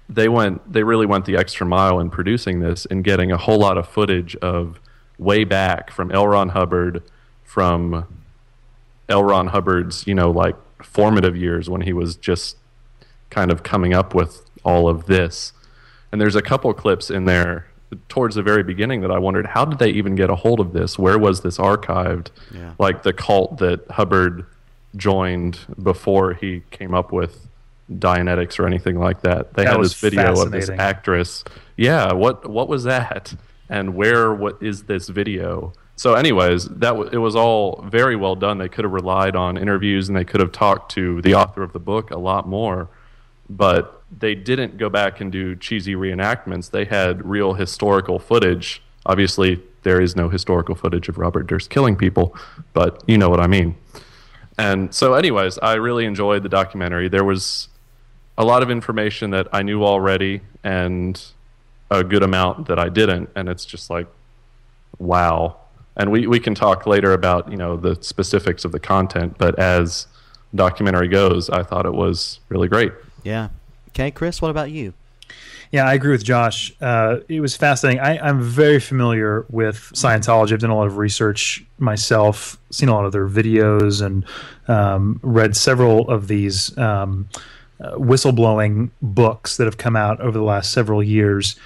Speaker 5: they went they really went the extra mile in producing this and getting a whole lot of footage of way back from L. Ron Hubbard, from L. Ron Hubbard's, you know, like formative years when he was just kind of coming up with all of this. And there's a couple clips in there towards the very beginning that I wondered how did they even get a hold of this? Where was this archived? Yeah. Like the cult that Hubbard joined before he came up with Dianetics or anything like that. They
Speaker 2: that
Speaker 5: had this video of this actress. Yeah, what what was that? And where what is this video? So anyways that w- it was all very well done. They could have relied on interviews and they could have talked to the author of the book a lot more but they didn't go back and do cheesy reenactments. They had real historical footage. Obviously there is no historical footage of robert durst killing people but you know what i mean. And so anyways i really enjoyed the documentary. There was a lot of information that i knew already and a good amount that I didn't, and it's just like, wow. And we, we can talk later about you know the specifics of the content, but as documentary goes, I thought it was really great.
Speaker 3: Yeah. Okay, Chris, what about you?
Speaker 2: Yeah, I agree with Josh. Uh, it was fascinating. I, am very familiar with Scientology. I've done a lot of research myself, seen a lot of their videos, and um, read several of these um, uh, whistleblowing books that have come out over the last several years.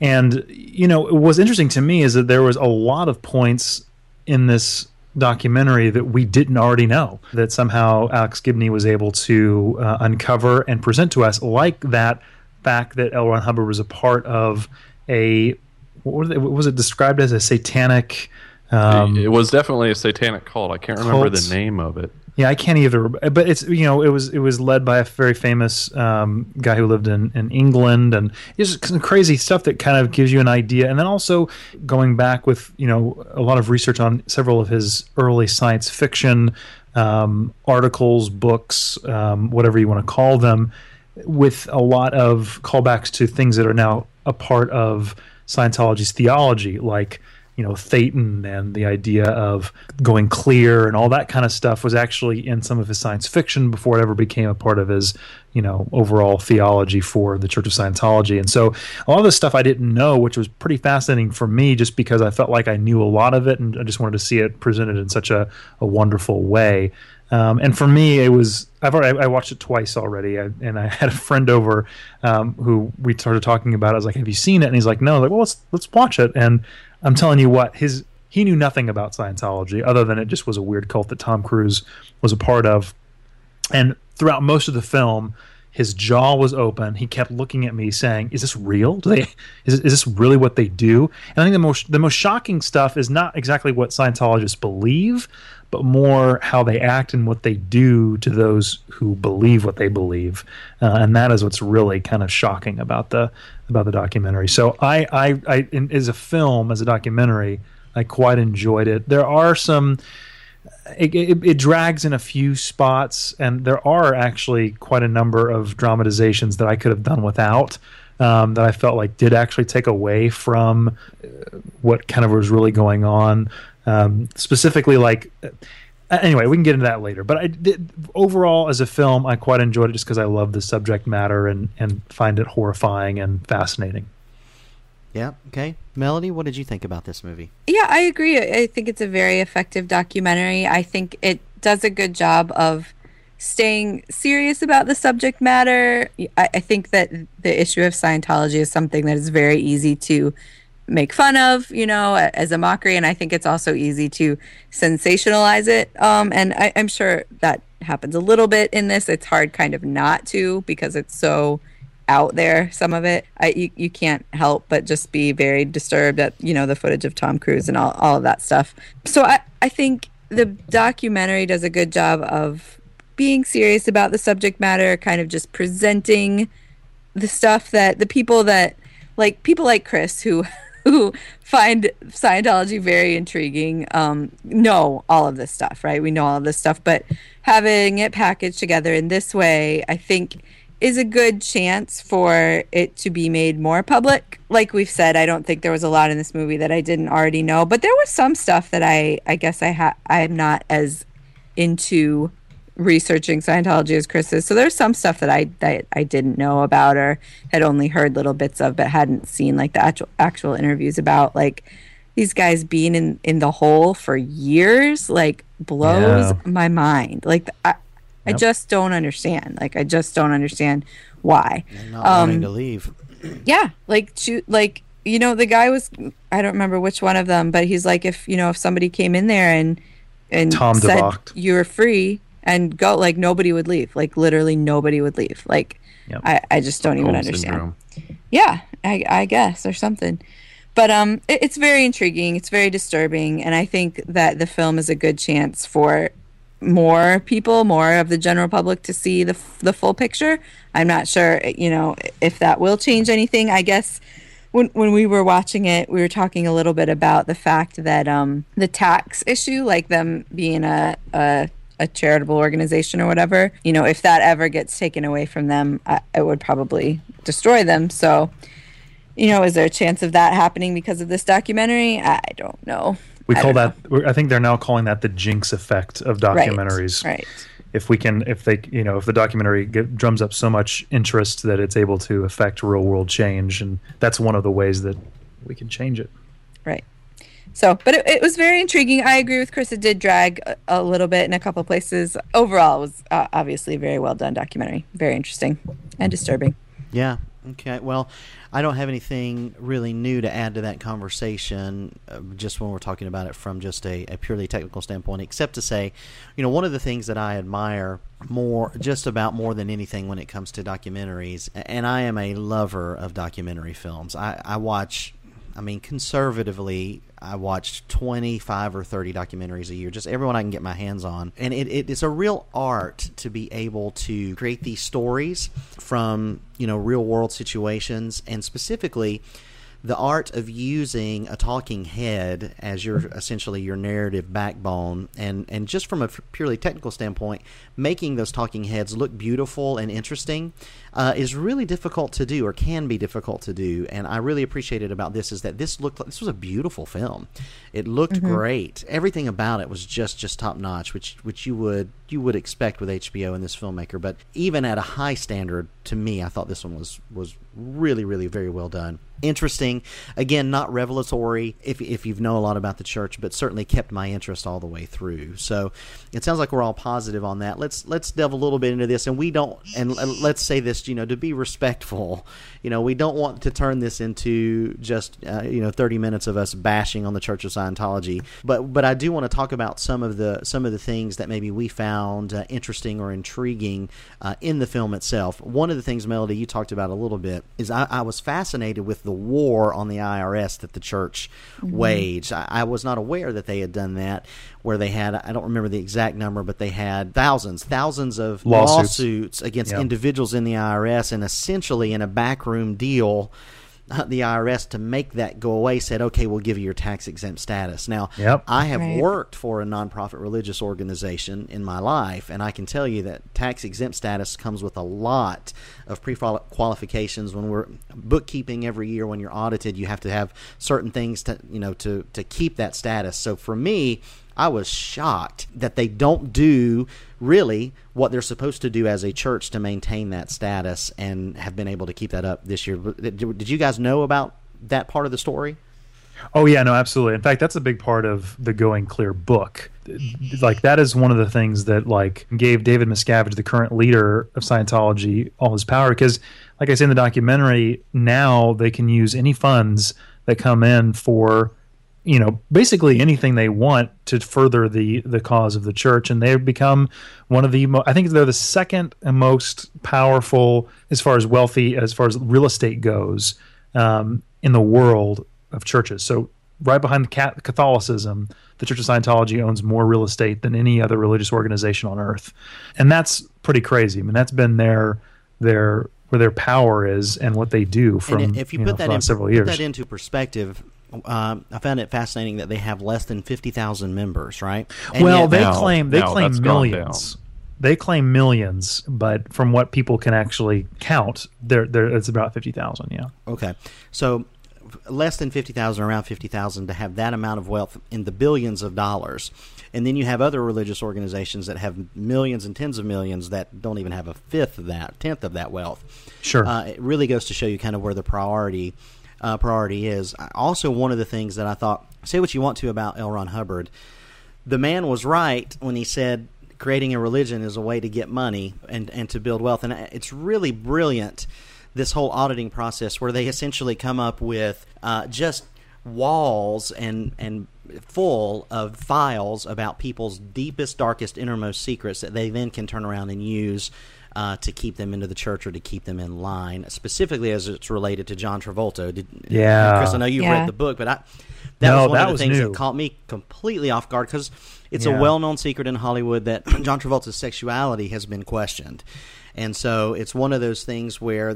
Speaker 2: And you know, what's interesting to me is that there was a lot of points in this documentary that we didn't already know that somehow Alex Gibney was able to uh, uncover and present to us, like that fact that L. Ron Hubbard was a part of a what was it, what was it described as a satanic.
Speaker 5: Um, it was definitely a satanic cult. I can't remember the name of it.
Speaker 2: Yeah, I can't either. But it's you know it was it was led by a very famous um, guy who lived in, in England, and it's some crazy stuff that kind of gives you an idea. And then also going back with you know a lot of research on several of his early science fiction um, articles, books, um, whatever you want to call them, with a lot of callbacks to things that are now a part of Scientology's theology, like you know Thetan and the idea of going clear and all that kind of stuff was actually in some of his science fiction before it ever became a part of his you know overall theology for the Church of Scientology. And so a lot of this stuff I didn't know, which was pretty fascinating for me, just because I felt like I knew a lot of it and I just wanted to see it presented in such a, a wonderful way. Um, and for me, it was I've already I watched it twice already, I, and I had a friend over um, who we started talking about. It. I was like, "Have you seen it?" And he's like, "No." I'm like, well, let's let's watch it. And I'm telling you what, his he knew nothing about Scientology other than it just was a weird cult that Tom Cruise was a part of. And throughout most of the film, his jaw was open. He kept looking at me, saying, "Is this real? Do they? Is, is this really what they do?" And I think the most the most shocking stuff is not exactly what Scientologists believe, but more how they act and what they do to those who believe what they believe, uh, and that is what's really kind of shocking about the about the documentary. So I, I, I in, as a film, as a documentary, I quite enjoyed it. There are some. It, it, it, drags in a few spots, and there are actually quite a number of dramatizations that I could have done without. Um, that I felt like did actually take away from uh, what kind of was really going on. Um, specifically, like anyway, we can get into that later. But I did, overall, as a film, I quite enjoyed it just because I love the subject matter and and find it horrifying and fascinating.
Speaker 3: Yeah. Okay. Melody, what did you think about this movie?
Speaker 4: Yeah, I agree. I think it's a very effective documentary. I think it does a good job of staying serious about the subject matter. I, I think that the issue of Scientology is something that is very easy to make fun of, you know, as a mockery. And I think it's also easy to sensationalize it. Um, and I, I'm sure that happens a little bit in this. It's hard kind of not to because it's so out there some of it I, you, you can't help but just be very disturbed at you know the footage of tom cruise and all, all of that stuff so I, I think the documentary does a good job of being serious about the subject matter kind of just presenting the stuff that the people that like people like chris who who find Scientology very intriguing um, know all of this stuff, right? We know all of this stuff, but having it packaged together in this way, I think is a good chance for it to be made more public. Like we've said, I don't think there was a lot in this movie that I didn't already know, but there was some stuff that I I guess I ha- I'm not as into researching Scientology as Chris is. So there's some stuff that I that I didn't know about or had only heard little bits of but hadn't seen like the actual actual interviews about like these guys being in in the hole for years like blows yeah. my mind. Like I, Yep. I just don't understand. Like I just don't understand why.
Speaker 3: not um, wanting to leave.
Speaker 4: yeah, like like you know the guy was I don't remember which one of them, but he's like if you know if somebody came in there and and
Speaker 2: Tom
Speaker 4: said you were free and go like nobody would leave. Like literally nobody would leave. Like yep. I I just don't even understand. Syndrome. Yeah, I I guess or something. But um, it, it's very intriguing. It's very disturbing, and I think that the film is a good chance for more people, more of the general public to see the the full picture. I'm not sure, you know, if that will change anything. I guess when when we were watching it, we were talking a little bit about the fact that um, the tax issue, like them being a, a a charitable organization or whatever, you know, if that ever gets taken away from them, I, it would probably destroy them. So, you know, is there a chance of that happening because of this documentary? I don't know.
Speaker 2: We call that. I think they're now calling that the jinx effect of documentaries.
Speaker 4: Right. right.
Speaker 2: If we can, if they, you know, if the documentary get, drums up so much interest that it's able to affect real world change, and that's one of the ways that we can change it.
Speaker 4: Right. So, but it, it was very intriguing. I agree with Chris. It did drag a, a little bit in a couple places. Overall, it was uh, obviously a very well done documentary. Very interesting and disturbing.
Speaker 3: Yeah. Okay. Well, I don't have anything really new to add to that conversation, uh, just when we're talking about it from just a, a, purely technical standpoint, except to say, you know, one of the things that I admire more, just about more than anything when it comes to documentaries, and I am a lover of documentary films. I, I watch I mean, conservatively, I watched 25 or 30 documentaries a year, just everyone I can get my hands on. And it, it, it's a real art to be able to create these stories from, you know, real world situations and specifically the art of using a talking head as your essentially your narrative backbone and and just from a purely technical standpoint making those talking heads look beautiful and interesting uh, is really difficult to do or can be difficult to do. And i really appreciated about this is that this looked like this was a beautiful film. It looked mm-hmm. great. Everything about it was just just top notch which which you would you would expect with hbo and this filmmaker. But even at a high standard to me i thought this one was was really really very well done interesting. Again, not revelatory if if you know a lot about the church, but certainly kept my interest all the way through. So it sounds like we're all positive on that. Let's let's delve a little bit into this, and we don't. And let's say this, you know, to be respectful. You know, we don't want to turn this into just uh, you know thirty minutes of us bashing on the Church of Scientology. But but I do want to talk about some of the some of the things that maybe we found uh, interesting or intriguing uh, in the film itself. One of the things, Melody, you talked about a little bit is I, I was fascinated with the the war on the IRS that the church mm-hmm. waged. I, I, was not aware that they had done that, where they had, I don't remember the exact number, but they had thousands, thousands of lawsuits, lawsuits against yep. individuals in the IRS and essentially in a backroom deal the IRS to make that go away said, okay, we'll give you your tax exempt status. Now,
Speaker 2: yep.
Speaker 3: I have right. worked for a nonprofit religious organization in my life, and I can tell you that tax exempt status comes with a lot of pre qualifications. When we're bookkeeping every year, when you're audited, you have to have certain things to you know to to keep that status. So for me, I was shocked that they don't do really what they're supposed to do as a church to maintain that status and have been able to keep that up this year. Did you guys know about that part of the story?
Speaker 2: Oh yeah, no, absolutely. In fact, that's a big part of the Going Clear book. Like that is one of the things that like gave David Miscavige, the current leader of Scientology, all his power because like I say in the documentary, now they can use any funds that come in for you know basically anything they want to further the the cause of the church. And they've become one of the mo- i think they're the second most powerful as far as wealthy as far as real estate goes um, in the world of churches. So right behind catholicism the church of scientology owns more real estate than any other religious organization on earth. And that's pretty crazy. I mean that's been their their where their power is and what they do from
Speaker 3: and if you,
Speaker 2: you
Speaker 3: put
Speaker 2: know,
Speaker 3: that in,
Speaker 2: several
Speaker 3: put that into perspective, um, I found it fascinating that they have less than fifty thousand members, right?
Speaker 2: And well,
Speaker 3: yet,
Speaker 2: they
Speaker 5: now,
Speaker 2: claim they
Speaker 5: now
Speaker 2: claim millions. They claim millions, but from what people can actually count, there there it's about fifty thousand. Yeah.
Speaker 3: Okay, so less than fifty thousand, around fifty thousand, to have that amount of wealth in the billions of dollars and then you have other religious organizations that have millions and tens of millions that don't even have a fifth of that, tenth of that wealth.
Speaker 2: Sure,
Speaker 3: uh, it really goes to show you kind of where the priority uh, priority is. Also, one of the things that I thought, say what you want to about L. Ron Hubbard, the man was right when he said creating a religion is a way to get money and and to build wealth, and it's really brilliant. This whole auditing process, where they essentially come up with uh, just walls and and full of files about people's deepest, darkest, innermost secrets that they then can turn around and use uh, to keep them into the church or to keep them in line, specifically as it's related to John Travolta. Did,
Speaker 2: yeah,
Speaker 3: Chris, I know you've
Speaker 4: yeah.
Speaker 3: read the book, but I that
Speaker 2: no,
Speaker 3: was one
Speaker 2: that
Speaker 3: of the things
Speaker 2: new.
Speaker 3: that caught me completely off guard because it's
Speaker 2: Yeah.
Speaker 3: a well-known secret in Hollywood that John Travolta's sexuality has been questioned. And so it's one of those things where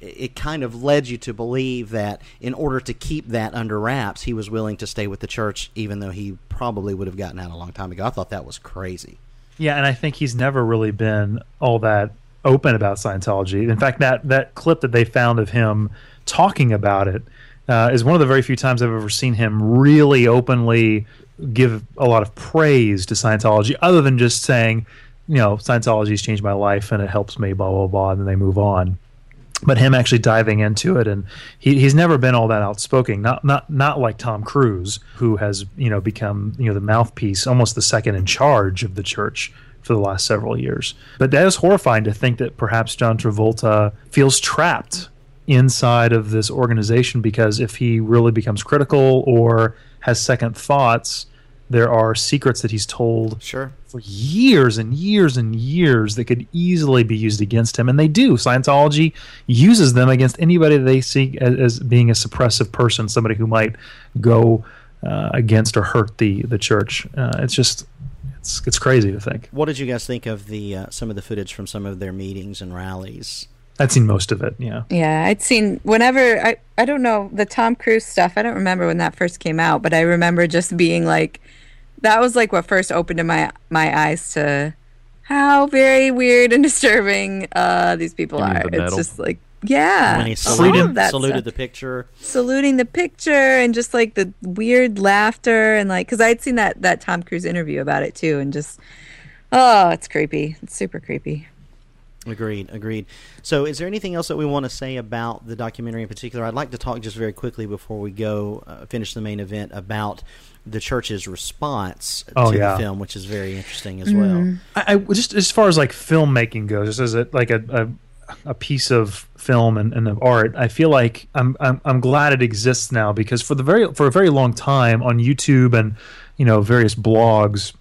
Speaker 3: it kind of led you to believe that in order to keep that under wraps, he was willing to stay with the church, even though he probably would have gotten out a long time ago. I thought that was crazy.
Speaker 2: Yeah, and I think he's never really been all that open about Scientology. In fact, that that clip that they found of him talking about it uh, is one of the very few times I've ever seen him really openly give a lot of praise to Scientology, other than just saying, you know, Scientology's changed my life and it helps me, blah blah blah, and then they move on. But him actually diving into it, and he, he's never been all that outspoken. Not not not like Tom Cruise, who has you know become you know the mouthpiece, almost the second in charge of the church for the last several years. But that is horrifying to think that perhaps John Travolta feels trapped inside of this organization because if he really becomes critical or has second thoughts, there are secrets that he's told
Speaker 3: Sure.
Speaker 2: for years and years and years that could easily be used against him, and they do. Scientology uses them against anybody they see as, as being a suppressive person, somebody who might go uh, against or hurt the the church. Uh, it's just it's it's crazy to think.
Speaker 3: What did you guys think of the uh, some of the footage from some of their meetings and rallies?
Speaker 2: I'd seen most of it. Yeah.
Speaker 4: Yeah, I'd seen whenever I I don't know the Tom Cruise stuff. I don't remember when that first came out, but I remember just being like, that was like what first opened my my eyes to how very weird and disturbing uh, these people are.
Speaker 5: the
Speaker 4: It's just like yeah,
Speaker 3: when he saluted, saluted
Speaker 4: stuff.
Speaker 3: the picture.
Speaker 4: saluting the picture and just like the weird laughter and like because I'd seen that that Tom Cruise interview about it too and just oh it's creepy it's super creepy.
Speaker 3: Agreed, agreed. So, is there anything else that we want to say about the documentary in particular? I'd like to talk just very quickly before we go uh, finish the main event about the church's response
Speaker 2: Oh,
Speaker 3: to
Speaker 2: yeah.
Speaker 3: the film, which is very interesting as well. Mm-hmm.
Speaker 2: I, I just as far as like filmmaking goes, just as a, like a, a a piece of film and, and of art, I feel like I'm, I'm I'm glad it exists now because for the very for a very long time on YouTube and you know various blogs,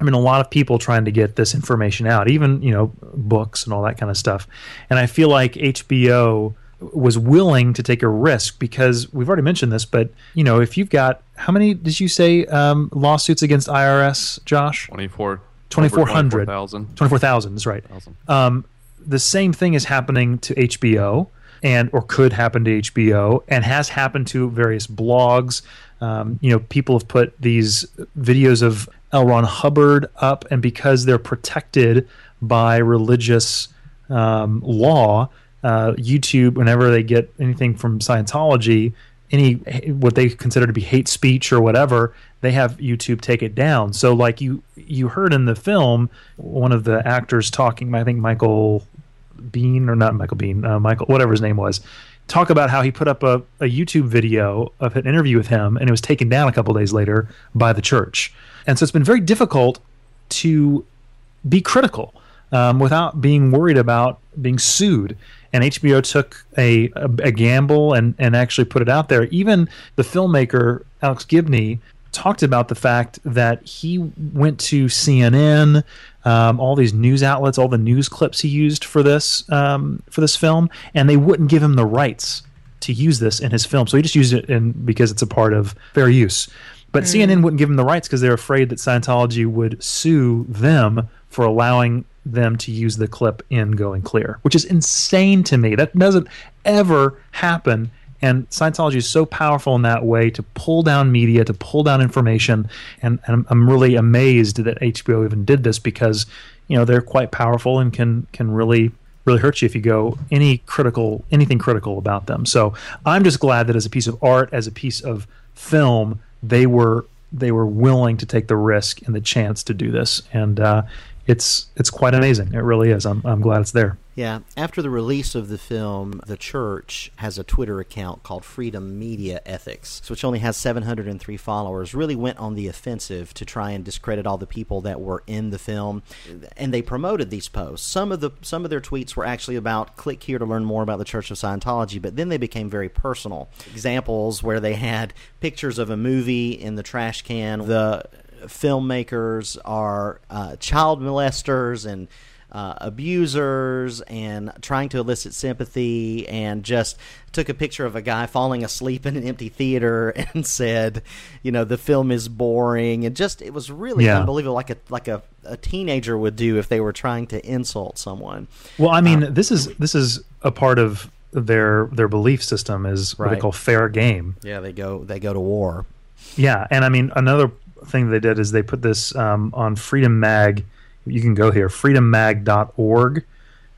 Speaker 2: I mean a lot of people trying to get this information out, even you know books and all that kind of stuff, and I feel like HBO was willing to take a risk because we've already mentioned this, but you know if you've got how many did you say um, lawsuits against IRS, Josh?
Speaker 5: 24
Speaker 2: 2400.
Speaker 5: 24,000.
Speaker 2: 24,000 is right. Um, the same thing is happening to HBO and or could happen to HBO and has happened to various blogs. Um, you know, people have put these videos of L. Ron Hubbard up, and because they're protected by religious um, law, uh, YouTube, whenever they get anything from Scientology, any what they consider to be hate speech or whatever, they have YouTube take it down. So like you you heard in the film, one of the actors talking, I think Michael Bean or not Michael Bean, uh, Michael whatever his name was, talk about how he put up a, a YouTube video of an interview with him, and it was taken down a couple days later by the church. And so it's been very difficult to be critical um, without being worried about being sued. And HBO took a, a, a, gamble and, and actually put it out there. Even the filmmaker, Alex Gibney, talked about the fact that he went to CNN, um, all these news outlets, all the news clips he used for this um, for this film, and they wouldn't give him the rights to use this in his film. So he just used it in because it's a part of fair use. But mm. CNN wouldn't give him the rights because they're afraid that Scientology would sue them for allowing them to use the clip in Going Clear, which is insane to me. That doesn't ever happen. And Scientology is so powerful in that way to pull down media, to pull down information. And, and I'm, really amazed that HBO even did this because, you know, they're quite powerful and can can really really hurt you if you go any critical anything critical about them. So I'm just glad that as a piece of art, as a piece of film, they were they were willing to take the risk and the chance to do this. And uh, it's it's quite amazing. It really is. I'm I'm glad it's there.
Speaker 3: Yeah. After the release of the film, the church has a Twitter account called Freedom Media Ethics, which only has 703 followers. Really went on the offensive to try and discredit all the people that were in the film, and they promoted these posts. Some of the some of their tweets were actually about click here to learn more about the Church of Scientology, but then they became very personal. Examples where they had pictures of a movie in the trash can. The filmmakers are uh, child molesters and uh, abusers and trying to elicit sympathy and just took a picture of a guy falling asleep in an empty theater and said, you know, the film is boring and just it was really yeah. unbelievable like a like a, a teenager would do if they were trying to insult someone.
Speaker 2: Well, I mean, um, this is this is a part of their their belief system is what right. they call fair game.
Speaker 3: Yeah, they go they go to war.
Speaker 2: Yeah, and I mean another thing they did is they put this um, on Freedom Mag. You can go here, freedommag.org,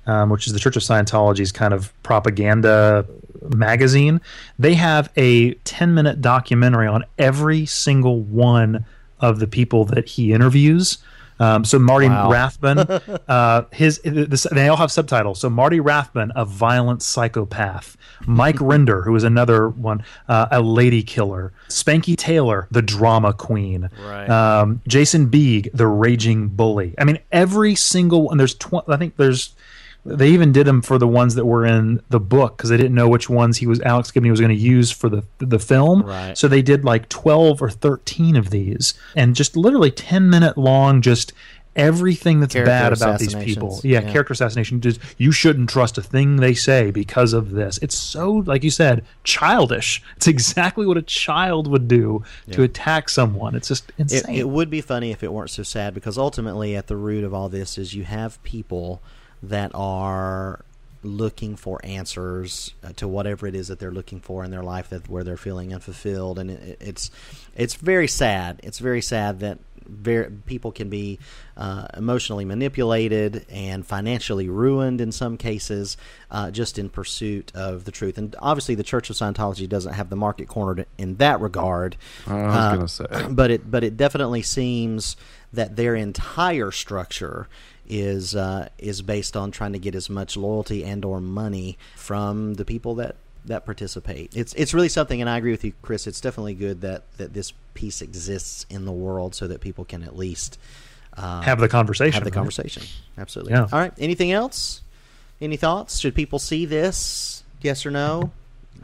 Speaker 2: um, which is the Church of Scientology's kind of propaganda magazine. They have a 10 minute documentary on every single one of the people that he interviews. Um, so Marty wow. Rathbun, uh, his this, they all have subtitles. So Marty Rathbun, a violent psychopath. Mike Rinder, who is another one, uh, a lady killer. Spanky Taylor, the drama queen.
Speaker 3: Right.
Speaker 2: Um, Jason Beghe, the raging bully. I mean, every single one. There's tw- I think there's they even did them for the ones that were in the book because they didn't know which ones he was Alex Gibney was going to use for the the film.
Speaker 3: Right.
Speaker 2: So they did like twelve or thirteen of these, and just literally ten minute long, just everything that's character bad about these people. Yeah, yeah, character assassination. Just you shouldn't trust a thing they say because of this. It's so, like you said, childish. It's exactly what a child would do yeah. to attack someone. It's just insane.
Speaker 3: It, it would be funny if it weren't so sad because ultimately, at the root of all this is you have people that are looking for answers uh, to whatever it is that they're looking for in their life that where they're feeling unfulfilled. And it, it's it's very sad. It's very sad that very, people can be uh, emotionally manipulated and financially ruined in some cases uh, just in pursuit of the truth. And obviously the Church of Scientology doesn't have the market cornered in that regard.
Speaker 5: I was uh, going to say.
Speaker 3: but it but it definitely seems that their entire structure is uh, is based on trying to get as much loyalty and or money from the people that that participate. It's it's really something, and I agree with you, Chris. It's definitely good that that this piece exists in the world so that people can at least
Speaker 2: um, have the conversation.
Speaker 3: Have the right? conversation. Absolutely. Yeah. All right. Anything else? Any thoughts? Should people see this? Yes or no?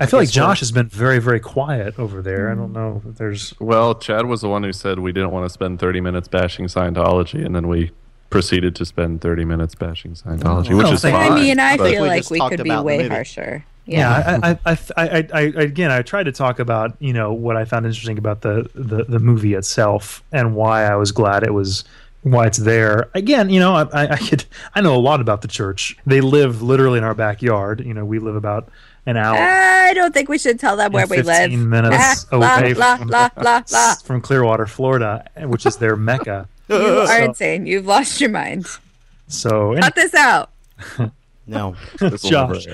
Speaker 2: I, I feel like Josh has been very, very quiet over there. I don't know if there's.
Speaker 5: Well, Chad was the one who said we didn't want to spend 30 minutes bashing Scientology, and then we proceeded to spend 30 minutes bashing Scientology, oh, which is fine.
Speaker 4: I mean, I feel like we could be way harsher.
Speaker 2: Yeah, yeah I, I, I, I, again, I tried to talk about you know what I found interesting about the, the the movie itself and why I was glad it was why it's there. Again, you know, I, I could I know a lot about the church. They live literally in our backyard. You know, we live about an hour.
Speaker 4: I don't think we should tell them where we live.
Speaker 2: Fifteen minutes ah, away la, from, la, la, from Clearwater, Florida, which is their mecca.
Speaker 4: You are so, insane. You've lost your mind.
Speaker 2: So
Speaker 4: cut this out.
Speaker 3: no,
Speaker 2: Josh.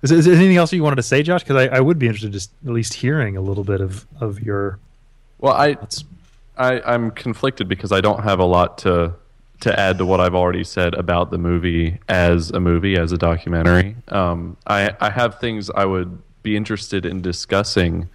Speaker 2: Is, is there anything else you wanted to say, Josh? Because I, I would be interested just at least hearing a little bit of, of your.
Speaker 5: Well, I,
Speaker 2: thoughts.
Speaker 5: I I'm conflicted because I don't have a lot to to add to what I've already said about the movie as a movie, as a documentary. Um, I I have things I would be interested in discussing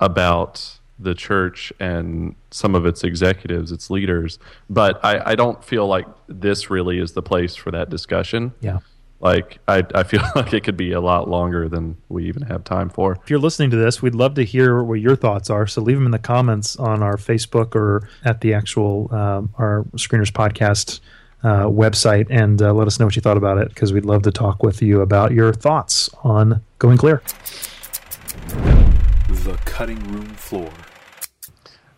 Speaker 5: about the church and some of its executives, its leaders, but I, I don't feel like this really is the place for that discussion.
Speaker 2: Yeah.
Speaker 5: Like I, I feel like it could be a lot longer than we even have time for.
Speaker 2: If you're listening to this, we'd love to hear what your thoughts are. So leave them in the comments on our Facebook or at the actual um, our Screeners Podcast uh, website, and uh, let us know what you thought about it because we'd love to talk with you about your thoughts on Going Clear.
Speaker 6: The cutting room floor.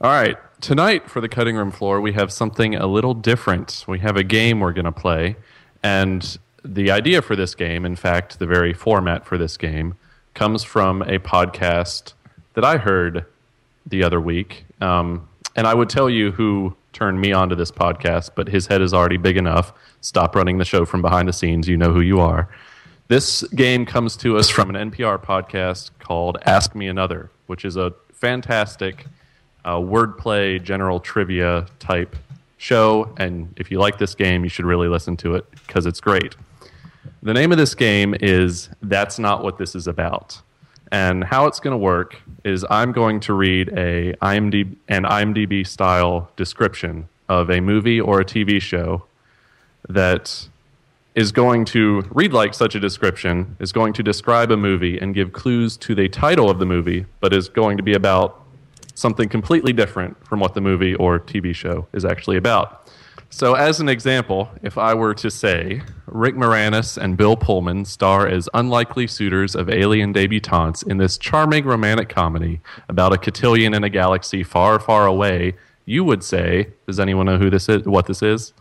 Speaker 5: All right. Tonight for the cutting room floor, we have something a little different. We have a game we're going to play. And the idea for this game, in fact, the very format for this game, comes from a podcast that I heard the other week. Um, and I would tell you who turned me onto this podcast, but his head is already big enough. Stop running the show from behind the scenes. You know who you are. This game comes to us from an NPR podcast called Ask Me Another, which is a fantastic uh, wordplay, general trivia type show. And if you like this game, you should really listen to it because it's great. The name of this game is That's Not What This Is About. And how it's going to work is I'm going to read a IMDb, an IMDb style description of a movie or a TV show that is going to read like such a description, is going to describe a movie and give clues to the title of the movie, but is going to be about something completely different from what the movie or TV show is actually about. So, as an example, if I were to say Rick Moranis and Bill Pullman star as unlikely suitors of alien debutantes in this charming romantic comedy about a cotillion in a galaxy far, far away, you would say, "Does anyone know who this is? What this is?"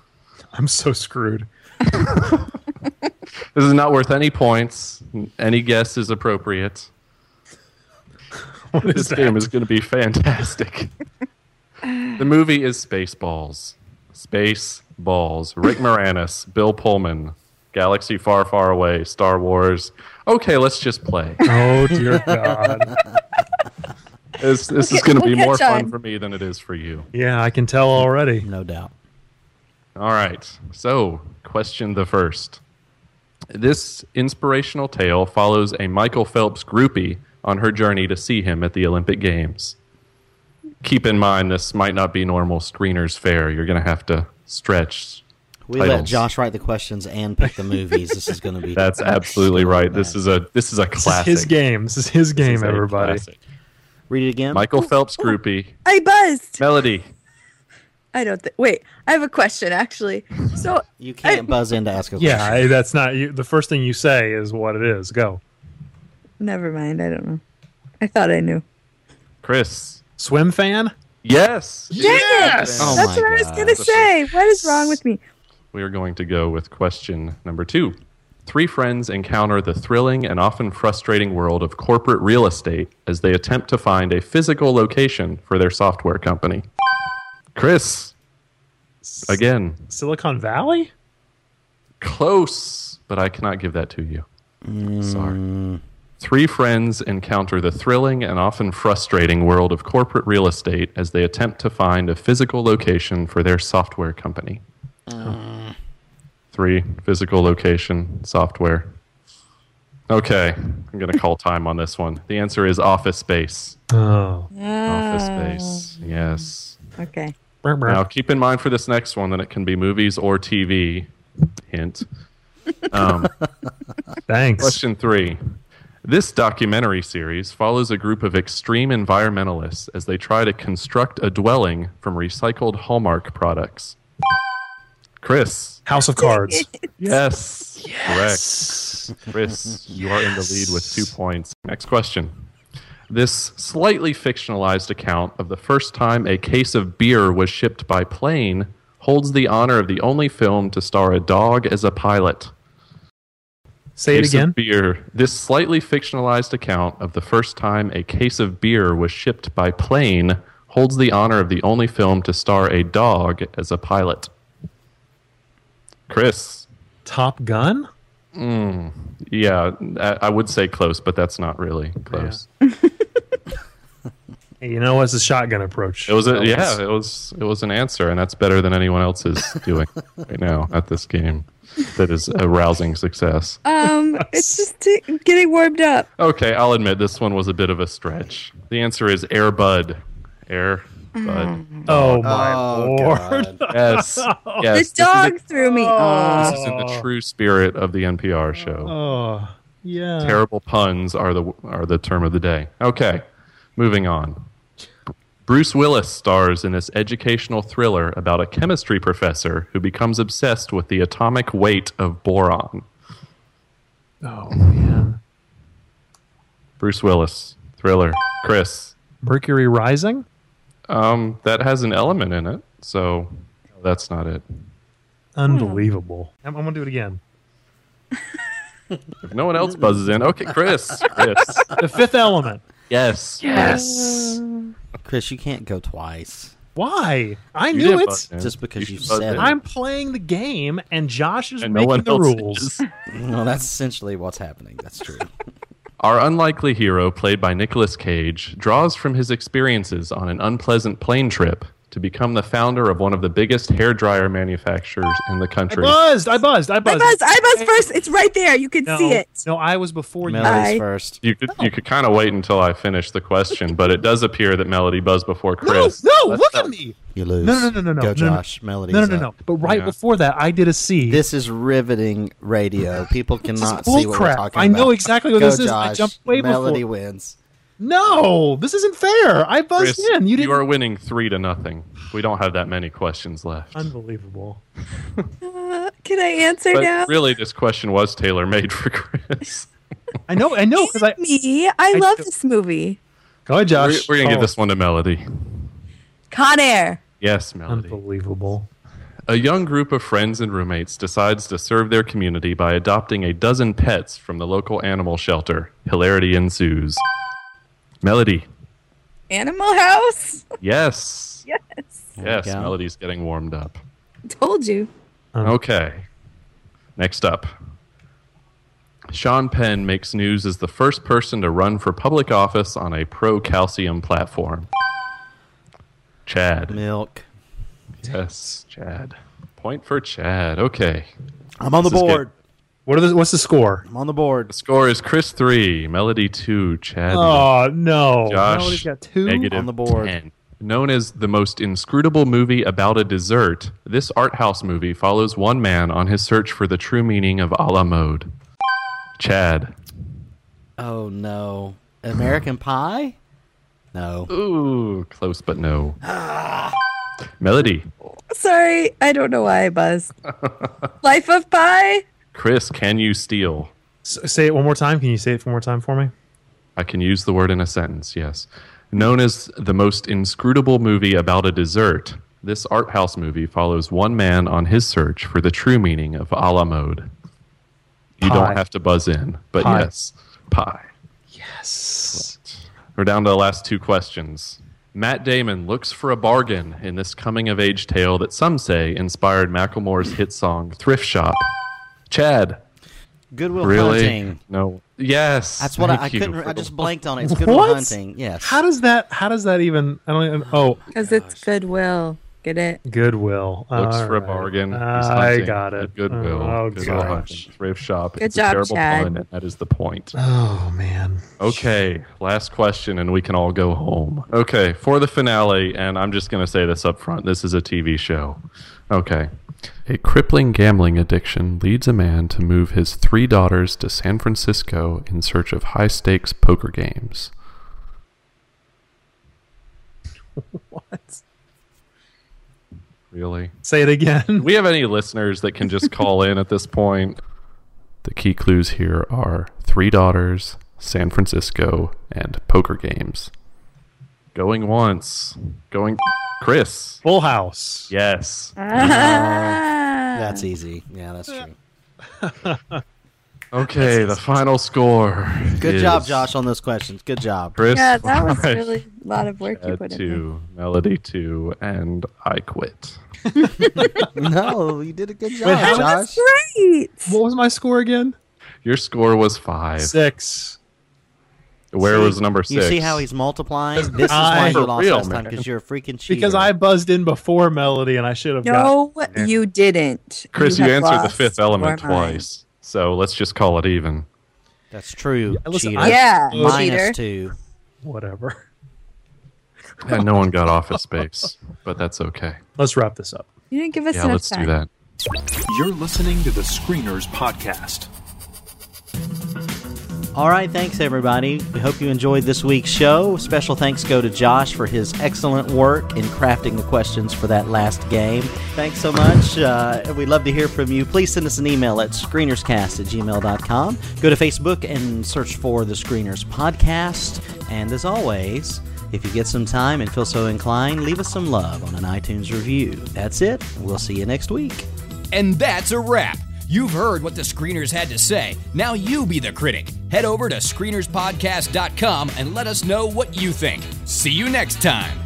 Speaker 2: I'm so screwed.
Speaker 5: This is not worth any points. Any guess is appropriate.
Speaker 2: What is
Speaker 5: This
Speaker 2: that?
Speaker 5: game is going to be fantastic. the movie is Spaceballs. Spaceballs. Rick Moranis, Bill Pullman, Galaxy Far, Far Away, Star Wars. Okay, let's just play.
Speaker 2: Oh dear God!
Speaker 5: This, this is going to
Speaker 4: we'll
Speaker 5: be more
Speaker 4: catch
Speaker 5: fun for me than it is for you.
Speaker 2: Yeah, I can tell already.
Speaker 3: No doubt.
Speaker 5: All right. So, question the first. This inspirational tale follows a Michael Phelps groupie on her journey to see him at the Olympic Games. Keep in mind, this might not be normal screeners fare. You're going to have to stretch.
Speaker 3: We let. Josh write the questions and pick the movies. This is going to be.
Speaker 5: That's absolutely right. This is a this is a
Speaker 2: This is
Speaker 5: classic.
Speaker 2: his game. This is his
Speaker 5: This
Speaker 2: game,
Speaker 5: is
Speaker 2: everybody.
Speaker 5: classic.
Speaker 3: Read it again.
Speaker 5: Michael Phelps groupie.
Speaker 4: I buzzed.
Speaker 5: Melody.
Speaker 4: I don't think. Wait, I have a question actually. So
Speaker 3: You can't buzz in to ask a
Speaker 2: Yeah,
Speaker 3: question.
Speaker 2: I, that's not you. The first thing you say is what it is. Go.
Speaker 4: Never mind. I don't know. I thought I knew.
Speaker 5: Chris.
Speaker 2: Swim fan?
Speaker 5: Yes.
Speaker 2: Yes!
Speaker 3: Oh
Speaker 4: That's
Speaker 3: my
Speaker 4: what I was gonna say. What is wrong with me?
Speaker 5: We are going to go with question number two. Three friends encounter the thrilling and often frustrating world of corporate real estate as they attempt to find a physical location for their software company. Chris, again,
Speaker 2: Silicon Valley?
Speaker 5: close, but I cannot give that to you. Sorry. Mm. Three friends encounter the thrilling and often frustrating world of corporate real estate as they attempt to find a physical location for their software company. Three, physical location, software. Okay, I'm going to call time on this one. The answer is Office Space.
Speaker 2: Oh.
Speaker 5: Office Space, yes.
Speaker 4: Okay.
Speaker 2: Brr, brr.
Speaker 5: Now, keep in mind for this next one that it can be movies or TV. Hint. Um,
Speaker 2: Thanks.
Speaker 5: Question three. This documentary series follows a group of extreme environmentalists as they try to construct a dwelling from recycled Hallmark products. Chris.
Speaker 2: House of Cards.
Speaker 5: Yes. Correct. Chris, you are in the lead with two points. Next question. This slightly fictionalized account of the first time a case of beer was shipped by plane holds the honor of the only film to star a dog as a pilot.
Speaker 2: Say it
Speaker 5: Case of
Speaker 2: again.
Speaker 5: beer. This slightly fictionalized account of the first time a case of beer was shipped by plane holds the honor of the only film to star a dog as a pilot. Chris.
Speaker 2: Top Gun? Hmm.
Speaker 5: Yeah, I, I would say close, but that's not really close.
Speaker 2: Hey, you know what's a shotgun approach?
Speaker 5: It was a yeah, it was it was an answer, and that's better than anyone else is doing right now at this game. That is a rousing success.
Speaker 4: Um, it's just t- getting warmed up.
Speaker 5: Okay, I'll admit this one was a bit of a stretch. The answer is Air Bud. Air
Speaker 4: Mm.
Speaker 5: Bud.
Speaker 2: Oh my
Speaker 3: Oh,
Speaker 2: lord!
Speaker 3: God.
Speaker 5: Yes.
Speaker 4: The
Speaker 5: yes. this is
Speaker 4: dog
Speaker 5: a-
Speaker 4: threw me. Oh.
Speaker 5: This is in the true spirit of the NPR show.
Speaker 2: Oh yeah.
Speaker 5: Terrible puns are the are the term of the day. Okay, moving on. Bruce Willis stars in this educational thriller about a chemistry professor who becomes obsessed with the atomic weight of boron.
Speaker 2: Oh man.
Speaker 5: Bruce Willis thriller. Chris,
Speaker 2: Mercury Rising.
Speaker 5: um, that has an element in it, so that's not it.
Speaker 2: Unbelievable. I'm, I'm gonna do it again.
Speaker 5: If no one else buzzes in, okay, Chris. Chris.
Speaker 2: The Fifth Element.
Speaker 5: Yes.
Speaker 2: Yes.
Speaker 3: Chris, you can't go twice
Speaker 2: Why? I
Speaker 5: You
Speaker 2: knew
Speaker 5: did
Speaker 2: it.
Speaker 5: buzz in.
Speaker 3: just because you,
Speaker 5: should buzz
Speaker 3: said
Speaker 5: in.
Speaker 3: it.
Speaker 2: I'm playing the game, and Josh is
Speaker 5: and no
Speaker 2: making
Speaker 5: one
Speaker 2: the
Speaker 5: else
Speaker 2: rules.
Speaker 5: is.
Speaker 3: Well, that's essentially what's happening. That's true.
Speaker 5: Our unlikely hero, played by Nicolas Cage, draws from his experiences on an unpleasant plane trip to become the founder of one of the biggest hair dryer manufacturers in the country.
Speaker 2: I buzzed. I buzzed. I buzzed.
Speaker 4: I
Speaker 2: buzzed.
Speaker 4: buzzed. I buzzed first. It's right there. You can
Speaker 2: No,
Speaker 4: see it.
Speaker 2: no, I was before you.
Speaker 3: Melody's
Speaker 4: I-
Speaker 3: first.
Speaker 5: You could you could kind of wait until I finish the question, but it does appear that Melody buzzed before
Speaker 2: No,
Speaker 5: Chris.
Speaker 2: no,
Speaker 5: Let's
Speaker 2: look
Speaker 5: not-
Speaker 2: at me.
Speaker 3: You lose.
Speaker 2: No, no, no, no, no.
Speaker 3: Go,
Speaker 2: no, no.
Speaker 3: Josh. Melody's
Speaker 2: No, no, no, no. But right
Speaker 5: Yeah.
Speaker 2: before that, I did a C.
Speaker 3: This is riveting radio. People cannot see what we're
Speaker 2: bullcrap.
Speaker 3: talking
Speaker 2: I know exactly what
Speaker 3: Go,
Speaker 2: this is. I
Speaker 3: Josh.
Speaker 2: jumped way
Speaker 3: Melody
Speaker 2: before.
Speaker 3: wins.
Speaker 2: No, this isn't fair. I buzzed
Speaker 5: Chris,
Speaker 2: in. You didn't.
Speaker 5: you are winning three to nothing. We don't have that many questions left.
Speaker 2: Unbelievable.
Speaker 4: Uh, can I answer
Speaker 5: But
Speaker 4: now?
Speaker 5: really, this question was tailor made for Chris.
Speaker 2: I know. I know because I.
Speaker 4: Me. I,
Speaker 2: I
Speaker 4: love
Speaker 2: do-
Speaker 4: this movie.
Speaker 2: Go ahead,
Speaker 5: We're,
Speaker 2: Josh.
Speaker 5: we're gonna give
Speaker 2: Oh,
Speaker 5: this one to Melody.
Speaker 4: Con Air.
Speaker 5: Yes, Melody.
Speaker 2: Unbelievable.
Speaker 5: A young group of friends and roommates decides to serve their community by adopting a dozen pets from the local animal shelter. Hilarity ensues. Melody.
Speaker 4: Animal House.
Speaker 5: Yes.
Speaker 4: yes.
Speaker 5: Yes,
Speaker 3: go.
Speaker 5: Melody's getting warmed up.
Speaker 4: Told you.
Speaker 5: Um, okay. Next up. Sean Penn makes news as the first person to run for public office on a pro calcium platform. Chad.
Speaker 3: Milk.
Speaker 5: Yes, Chad. Point for Chad. Okay.
Speaker 3: I'm on the
Speaker 5: This is
Speaker 3: board.
Speaker 2: What are the, what's the score?
Speaker 3: I'm on the board.
Speaker 5: The score is Chris 3, Melody 2, Chad
Speaker 2: Oh no!
Speaker 5: Josh,
Speaker 2: Melody's got two.
Speaker 5: negative
Speaker 3: On the board.
Speaker 5: 10. Known as the most inscrutable movie about a dessert, this art house movie follows one man on his search for the true meaning of a la mode. Chad.
Speaker 3: Oh no. American Pie? No.
Speaker 5: Ooh, close but no. Ah. Melody.
Speaker 4: Sorry, I don't know why I buzzed. Life of Pi.
Speaker 5: Chris, can you steal?
Speaker 2: S- say it one more time. Can you say it one more time for me?
Speaker 5: I can use the word in a sentence, yes. Known as the most inscrutable movie about a dessert, this art house movie follows one man on his search for the true meaning of a la mode. You
Speaker 2: Pie.
Speaker 5: don't have to buzz in, but
Speaker 2: Pie.
Speaker 5: yes, pie.
Speaker 2: Yes.
Speaker 5: We're down to the last two questions. Matt Damon looks for a bargain in this coming of age tale that some say inspired Macklemore's hit song Thrift Shop. Chad,
Speaker 3: Goodwill
Speaker 5: really?
Speaker 3: Hunting.
Speaker 5: No. Yes.
Speaker 3: That's what I, I couldn't. I just blanked on it. It's Goodwill
Speaker 2: What?
Speaker 3: Hunting. Yes.
Speaker 2: How does that? How does that even? I don't even. Oh,
Speaker 4: Because it's Goodwill. Get it?
Speaker 2: Goodwill.
Speaker 5: looks
Speaker 2: All
Speaker 5: for a bargain. He's
Speaker 2: I
Speaker 5: hunting
Speaker 2: got
Speaker 5: at
Speaker 2: it.
Speaker 5: Goodwill.
Speaker 2: Oh
Speaker 5: Goodwill hunting.
Speaker 2: gosh.
Speaker 5: Thrift shop.
Speaker 4: Good
Speaker 5: it's
Speaker 4: job,
Speaker 5: a terrible
Speaker 4: Chad.
Speaker 5: pun, that is the point.
Speaker 2: Oh man.
Speaker 5: Okay, last question, and we can all go home. Okay, for the finale, and I'm just going to say this up front this is a TV show. Okay. A crippling gambling addiction leads a man to move his three daughters to San Francisco in search of high stakes poker games.
Speaker 2: What?
Speaker 5: Really?
Speaker 2: Say it again.
Speaker 5: We have any listeners that can just call in at this point? The key clues here are three daughters, San Francisco, and poker games. Going once. Going. Chris.
Speaker 2: Full House.
Speaker 5: Yes. Ah.
Speaker 3: That's easy. Yeah, that's true.
Speaker 5: Okay, the final score.
Speaker 3: Good
Speaker 5: is
Speaker 3: job, Josh, on those questions. Good job.
Speaker 5: Chris.
Speaker 4: Yeah, that was really a lot of work you
Speaker 5: Chad
Speaker 4: put in. there.
Speaker 5: two, Melody two, and I quit.
Speaker 3: no, you did a good job,
Speaker 2: Wait, how-
Speaker 3: Josh.
Speaker 4: Great.
Speaker 2: What was my score again?
Speaker 5: Your score was five.
Speaker 2: Six.
Speaker 5: Where
Speaker 3: See-
Speaker 5: was number six?
Speaker 3: You see how he's multiplying? This is
Speaker 2: I-
Speaker 3: why you
Speaker 5: For
Speaker 3: lost
Speaker 5: real,
Speaker 3: last time because you're a freaking cheater.
Speaker 2: Because I buzzed in before Melody and I should have got
Speaker 4: No, you didn't.
Speaker 5: Chris, you,
Speaker 4: have
Speaker 5: answered the fifth element twice. So let's just call it even.
Speaker 3: That's true.
Speaker 2: Yeah, listen,
Speaker 3: cheater.
Speaker 2: I-
Speaker 4: Yeah,
Speaker 3: Minus
Speaker 4: cheater.
Speaker 3: two.
Speaker 2: whatever.
Speaker 5: And no one got office space, but that's okay.
Speaker 2: Let's wrap this up.
Speaker 4: You didn't give us
Speaker 5: Yeah,
Speaker 4: enough
Speaker 5: let's
Speaker 4: time.
Speaker 5: do that.
Speaker 6: You're listening to the Screeners Podcast.
Speaker 3: All right, thanks everybody. We hope you enjoyed this week's show. Special thanks go to Josh for his excellent work in crafting the questions for that last game. Thanks so much. Uh, we'd love to hear from you. Please send us an email at screenerscast at gmail.com. Go to Facebook and search for the Screeners Podcast. And as always, if you get some time and feel so inclined, leave us some love on an iTunes review. That's it. We'll see you next week.
Speaker 1: And that's a wrap. You've heard what the screeners had to say. Now you be the critic. Head over to screenerspodcast.com and let us know what you think. See you next time.